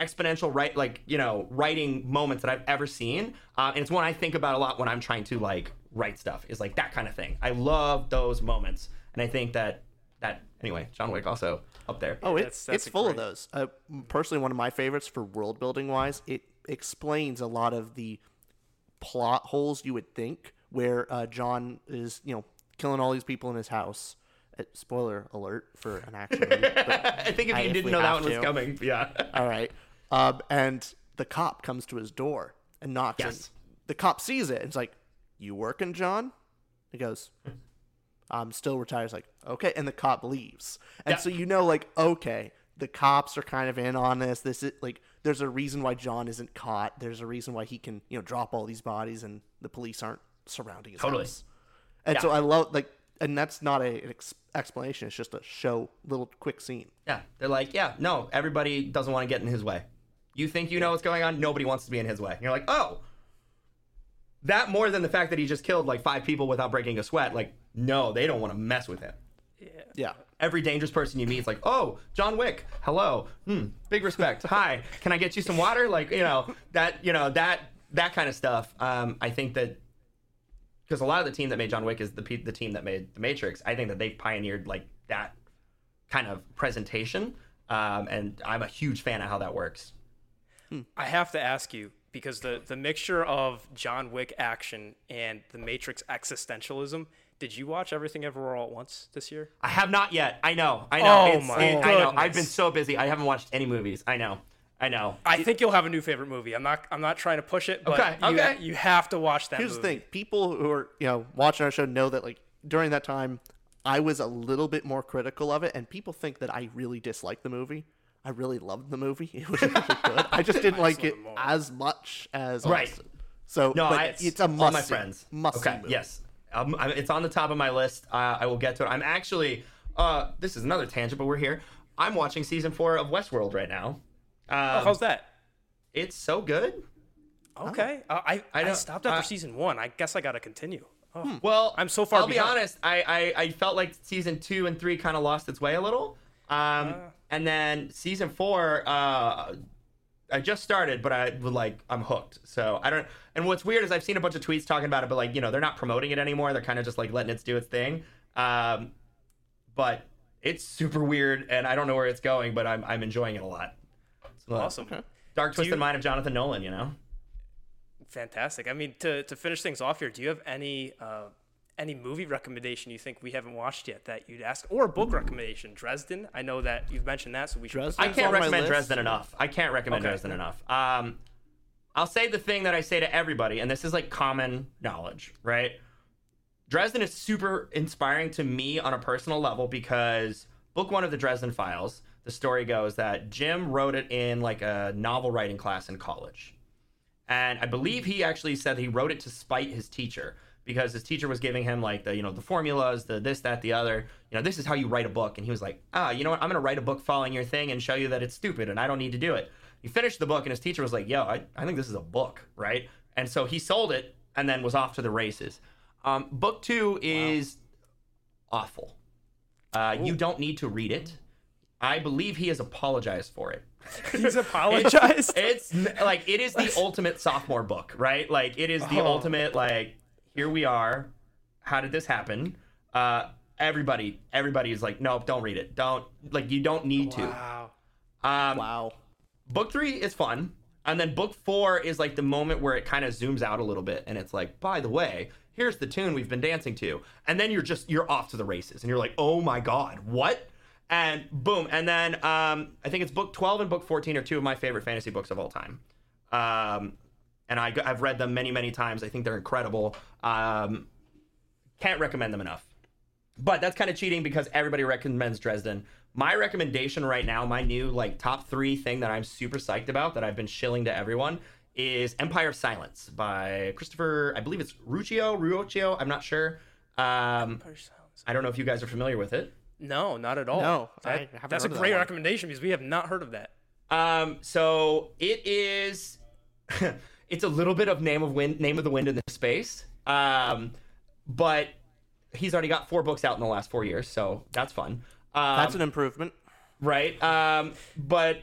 exponential right like you know writing moments that I've ever seen, uh, and it's one I think about a lot when I'm trying to like write stuff. Is like that kind of thing. I love those moments, and I think that that anyway, John Wick also up there. Oh, it, That's- that's it's a full of those. Uh, personally, one of my favorites for world building wise, it explains a lot of the plot holes you would think where uh, John is, you know, killing all these people in his house. Uh, spoiler alert for an action movie. but- I think if you if didn't we know that have one was coming, yeah. all right. Um, and the cop comes to his door and knocks. Yes. And the cop sees it. And it's like, "You working, John?" He goes, "I'm still retired." He's like, "Okay," and the cop leaves. And Yeah. so you know, like, okay, the cops are kind of in on this. This is like, there's a reason why John isn't caught. There's a reason why he can, you know, drop all these bodies and the police aren't surrounding his Totally. house. And Yeah. so I love like and that's not a, an ex- explanation. It's just a show, little quick scene. Yeah, they're like, yeah, no, everybody doesn't want to get in his way. You think you know what's going on? Nobody wants to be in his way. And you're like, oh, that more than the fact that he just killed like five people without breaking a sweat. Like, no, they don't want to mess with him. Yeah. Yeah. Every dangerous person you meet is like, oh, John Wick, hello, hmm, big respect, hi, can I get you some water? Like, you know that, you know that that kind of stuff. Um, I think that because a lot of the team that made John Wick is the pe- the team that made The Matrix. I think that they've pioneered like that kind of presentation, um, and I'm a huge fan of how that works. I have to ask you because the the mixture of John Wick action and the Matrix existentialism. Did you watch Everything Everywhere All at Once this year? I have not yet. I know. I know. Oh It's- my it- I know. I've been so busy. I haven't watched any movies. I know. I know. I think you'll have a new favorite movie. I'm not I'm not trying to push it, but Okay, you, okay. you have to watch that Here's movie. the thing: people who are you know watching our show know that like during that time, I was a little bit more critical of it, and people think that I really dislike the movie. I really loved the movie; it was really good. I just didn't like it as much as Right. Austin. So, No, but I, it's a must. all my friends. Must. Okay, yes, um, I- it's on the top of my list. Uh, I will get to it. I'm actually. Uh, this is another tangent, but we're here. I'm watching season four of Westworld right now. Oh, Um, how's that? it's so good. Okay, uh, I I, I stopped after uh, season one. I guess I got to continue. Oh. Well, I'm so far I'll behind. be honest. I, I I felt like season two and three kind of lost its way a little. Um, and then season four, uh, I just started, but I was like, I'm hooked. So I don't. And what's weird is I've seen a bunch of tweets talking about it, but like you know they're not promoting it anymore. They're kind of just like letting it do its thing. Um, but it's super weird, and I don't know where it's going, but I'm I'm enjoying it a lot. So, Awesome. Dark twisted you- mind of Jonathan Nolan. You know. Fantastic. I mean, to, to finish things off here, do you have any uh, any movie recommendation you think we haven't watched yet that you'd ask, or a book recommendation? Dresden. I know that you've mentioned that, so we should. Dresden? I can't recommend. Dresden enough. I can't recommend Okay. Dresden enough. Um, I'll say the thing that I say to everybody, and this is like common knowledge, right? Dresden is super inspiring to me on a personal level because book one of the Dresden Files, the story goes that Jim wrote it in like a novel writing class in college. And I believe he actually said he wrote it to spite his teacher because his teacher was giving him like the you know the formulas, the this, that, the other. You know, this is how you write a book. And he was like, ah, you know what? I'm gonna write a book following your thing and show you that it's stupid and I don't need to do it. He finished the book and his teacher was like, yo, I, I think this is a book, right? And so he sold it and then was off to the races. Um, book two is awful. Uh, you don't need to read it. I believe he has apologized for it. He's apologized. It's n- like it is the ultimate sophomore book, right? Like it is the Oh. ultimate like here we are. How did this happen? Uh everybody everybody is like nope, don't read it. Don't like you don't need to. wow. Um Wow. book 3 is fun. And then book 4 is like the moment where it kind of zooms out a little bit and it's like, by the way, here's the tune we've been dancing to. And then you're just you're off to the races and you're like, "Oh my god, what?" And boom, and then um, I think it's book 12 and book 14 are two of my favorite fantasy books of all time. Um, and I, I've read them many, many times. I think they're incredible. Um, can't recommend them enough. But that's kind of cheating because everybody recommends Dresden. My recommendation right now, my new like top three thing that I'm super psyched about that I've been shilling to everyone is Empire of Silence by Christopher. I believe it's Ruccio, Ruocchio. I'm not sure. Um, I don't know if you guys are familiar with it. No, not at all. No, That- I haven't that's heard a of that great recommendation because we have not heard of that. Um, so it is. it's a little bit of name of wind, name of the wind in the space. Um, but he's already got four books out in the last four years, so that's fun. Um, That's an improvement. right. Um, but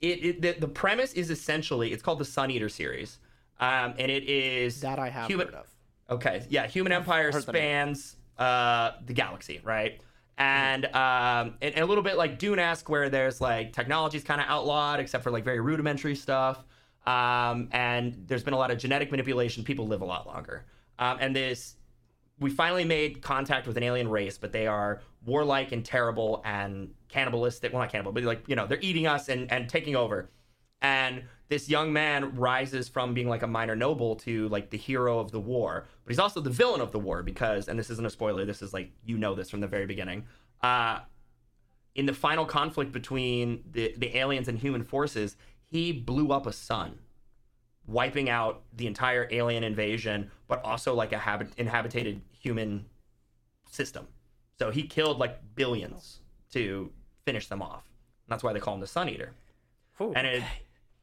it, it the, the premise is essentially it's called the Sun Eater series, um, and it is That I have human, heard of. Okay, yeah, human empire heard the spans uh, the galaxy, right? And, um, and and a little bit like Dune-esque, where there's like technology's kind of outlawed, except for like very rudimentary stuff. Um, and there's been a lot of genetic manipulation. People live a lot longer. Um, and this, we finally made contact with an alien race, but they are warlike and terrible and cannibalistic. Well, not cannibal, but like you know, they're eating us and and taking over and this young man rises from being like a minor noble to like the hero of the war but he's also the villain of the war because and this isn't a spoiler this is like you know this from the very beginning uh in the final conflict between the the aliens and human forces he blew up a sun wiping out the entire alien invasion but also like a habit inhabited human system. So he killed like billions to finish them off. That's why they call him the Sun Eater. Ooh, And it,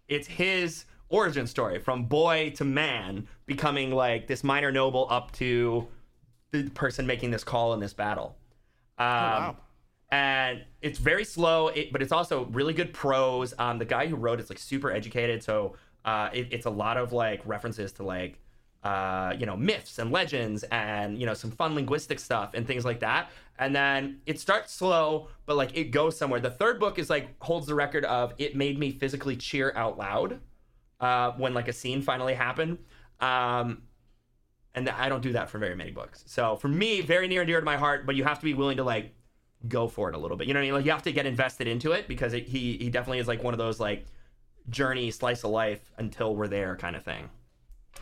it's his origin story from boy to man, becoming like this minor noble up to the person making this call in this battle. Um, wow. And it's very slow, it, but it's also really good prose. Um, the guy who wrote it's like super educated, so uh, it, it's a lot of like references to like uh, you know myths and legends and you know some fun linguistic stuff and things like that. And then it starts slow, but like it goes somewhere. The third book is like holds the record of it made me physically cheer out loud uh, when like a scene finally happened. Um, and I don't do that for very many books. So for me, very near and dear to my heart. But you have to be willing to like go for it a little bit. You know what I mean? Like you have to get invested into it because it, he he definitely is like one of those like journey slice of life until we're there kind of thing.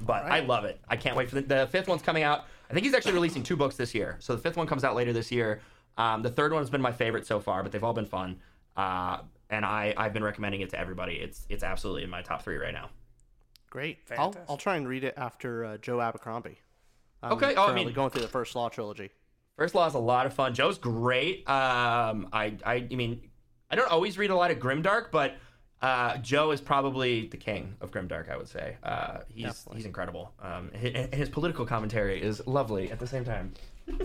But I love it. I can't wait for the, the fifth one's coming out. I think he's actually releasing two books this year. So the fifth one comes out later this year. Um, the third one's been my favorite so far, but they've all been fun. Uh, and I I've been recommending it to everybody. It's it's absolutely in my top three right now. Great. I'll, I'll try and read it after uh, Joe Abercrombie. I'm Okay, oh, I mean- going through the first Law trilogy. First Law is a lot of fun. Joe's great. Um, I, I, I mean, I don't always read a lot of Grimdark, but uh, Joe is probably the king of Grimdark. I would say uh, he's he's incredible. Um, his, his political commentary is lovely at the same time.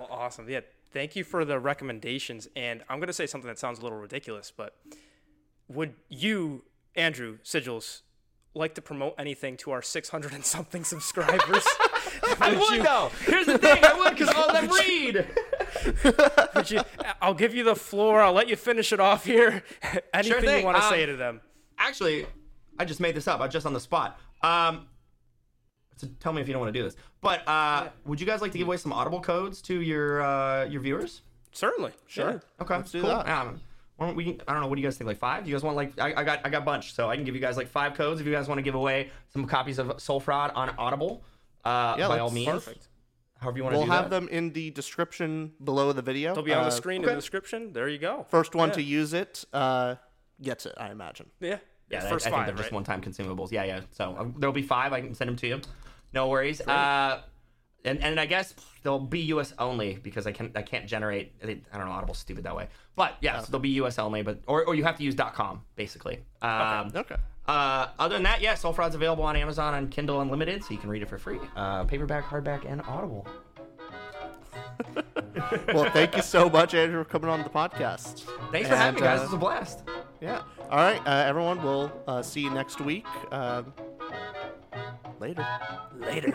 Well, awesome. Yeah. Thank you for the recommendations. And I'm going to say something that sounds a little ridiculous, but would you, Andrew Sigils, like to promote anything to our 600 and something subscribers? I would you- though. Here's the thing. I would because all of them read. Would you, I'll give you the floor. I'll let you finish it off here. Anything thing. you want to Um, say to them? Actually, I just made this up. I just on the spot. Um, so tell me if you don't want to do this. But uh, would you guys like to give away some Audible codes to your uh, your viewers? Certainly. Sure. Okay, Let's do cool. that. Um, why don't we? I don't know. What do you guys think? Like five? Do you guys want like? I, I got I got a bunch, so I can give you guys like five codes if you guys want to give away some copies of Soul Fraud on Audible. Uh, Yeah, by all means. Perfect. However you want to We'll do have that. them in the description below the video. They'll be on Uh, the screen in the description. There you go. First one Yeah. to use it uh, gets it, I imagine. Yeah. Yeah, I- First I, think five, they're just one-time consumables. Yeah, yeah. So um, there'll be five. I can send them to you. No worries. Uh, and and I guess they'll be U.S. only because I can I can't generate. I don't know. Audible's stupid that way. But yes, they'll be U.S. only. But or, or you have to use .com basically. Um, Okay. Uh, other than that, yeah, Soul Fraud's available on Amazon on Kindle Unlimited, so you can read it for free. Uh, paperback, hardback, and Audible. Well, thank you so much, Andrew, for coming on the podcast. Thanks for having me, guys. uh, It was a blast. Yeah. All right, uh, everyone. We'll uh, see you next week. Um, later. Later.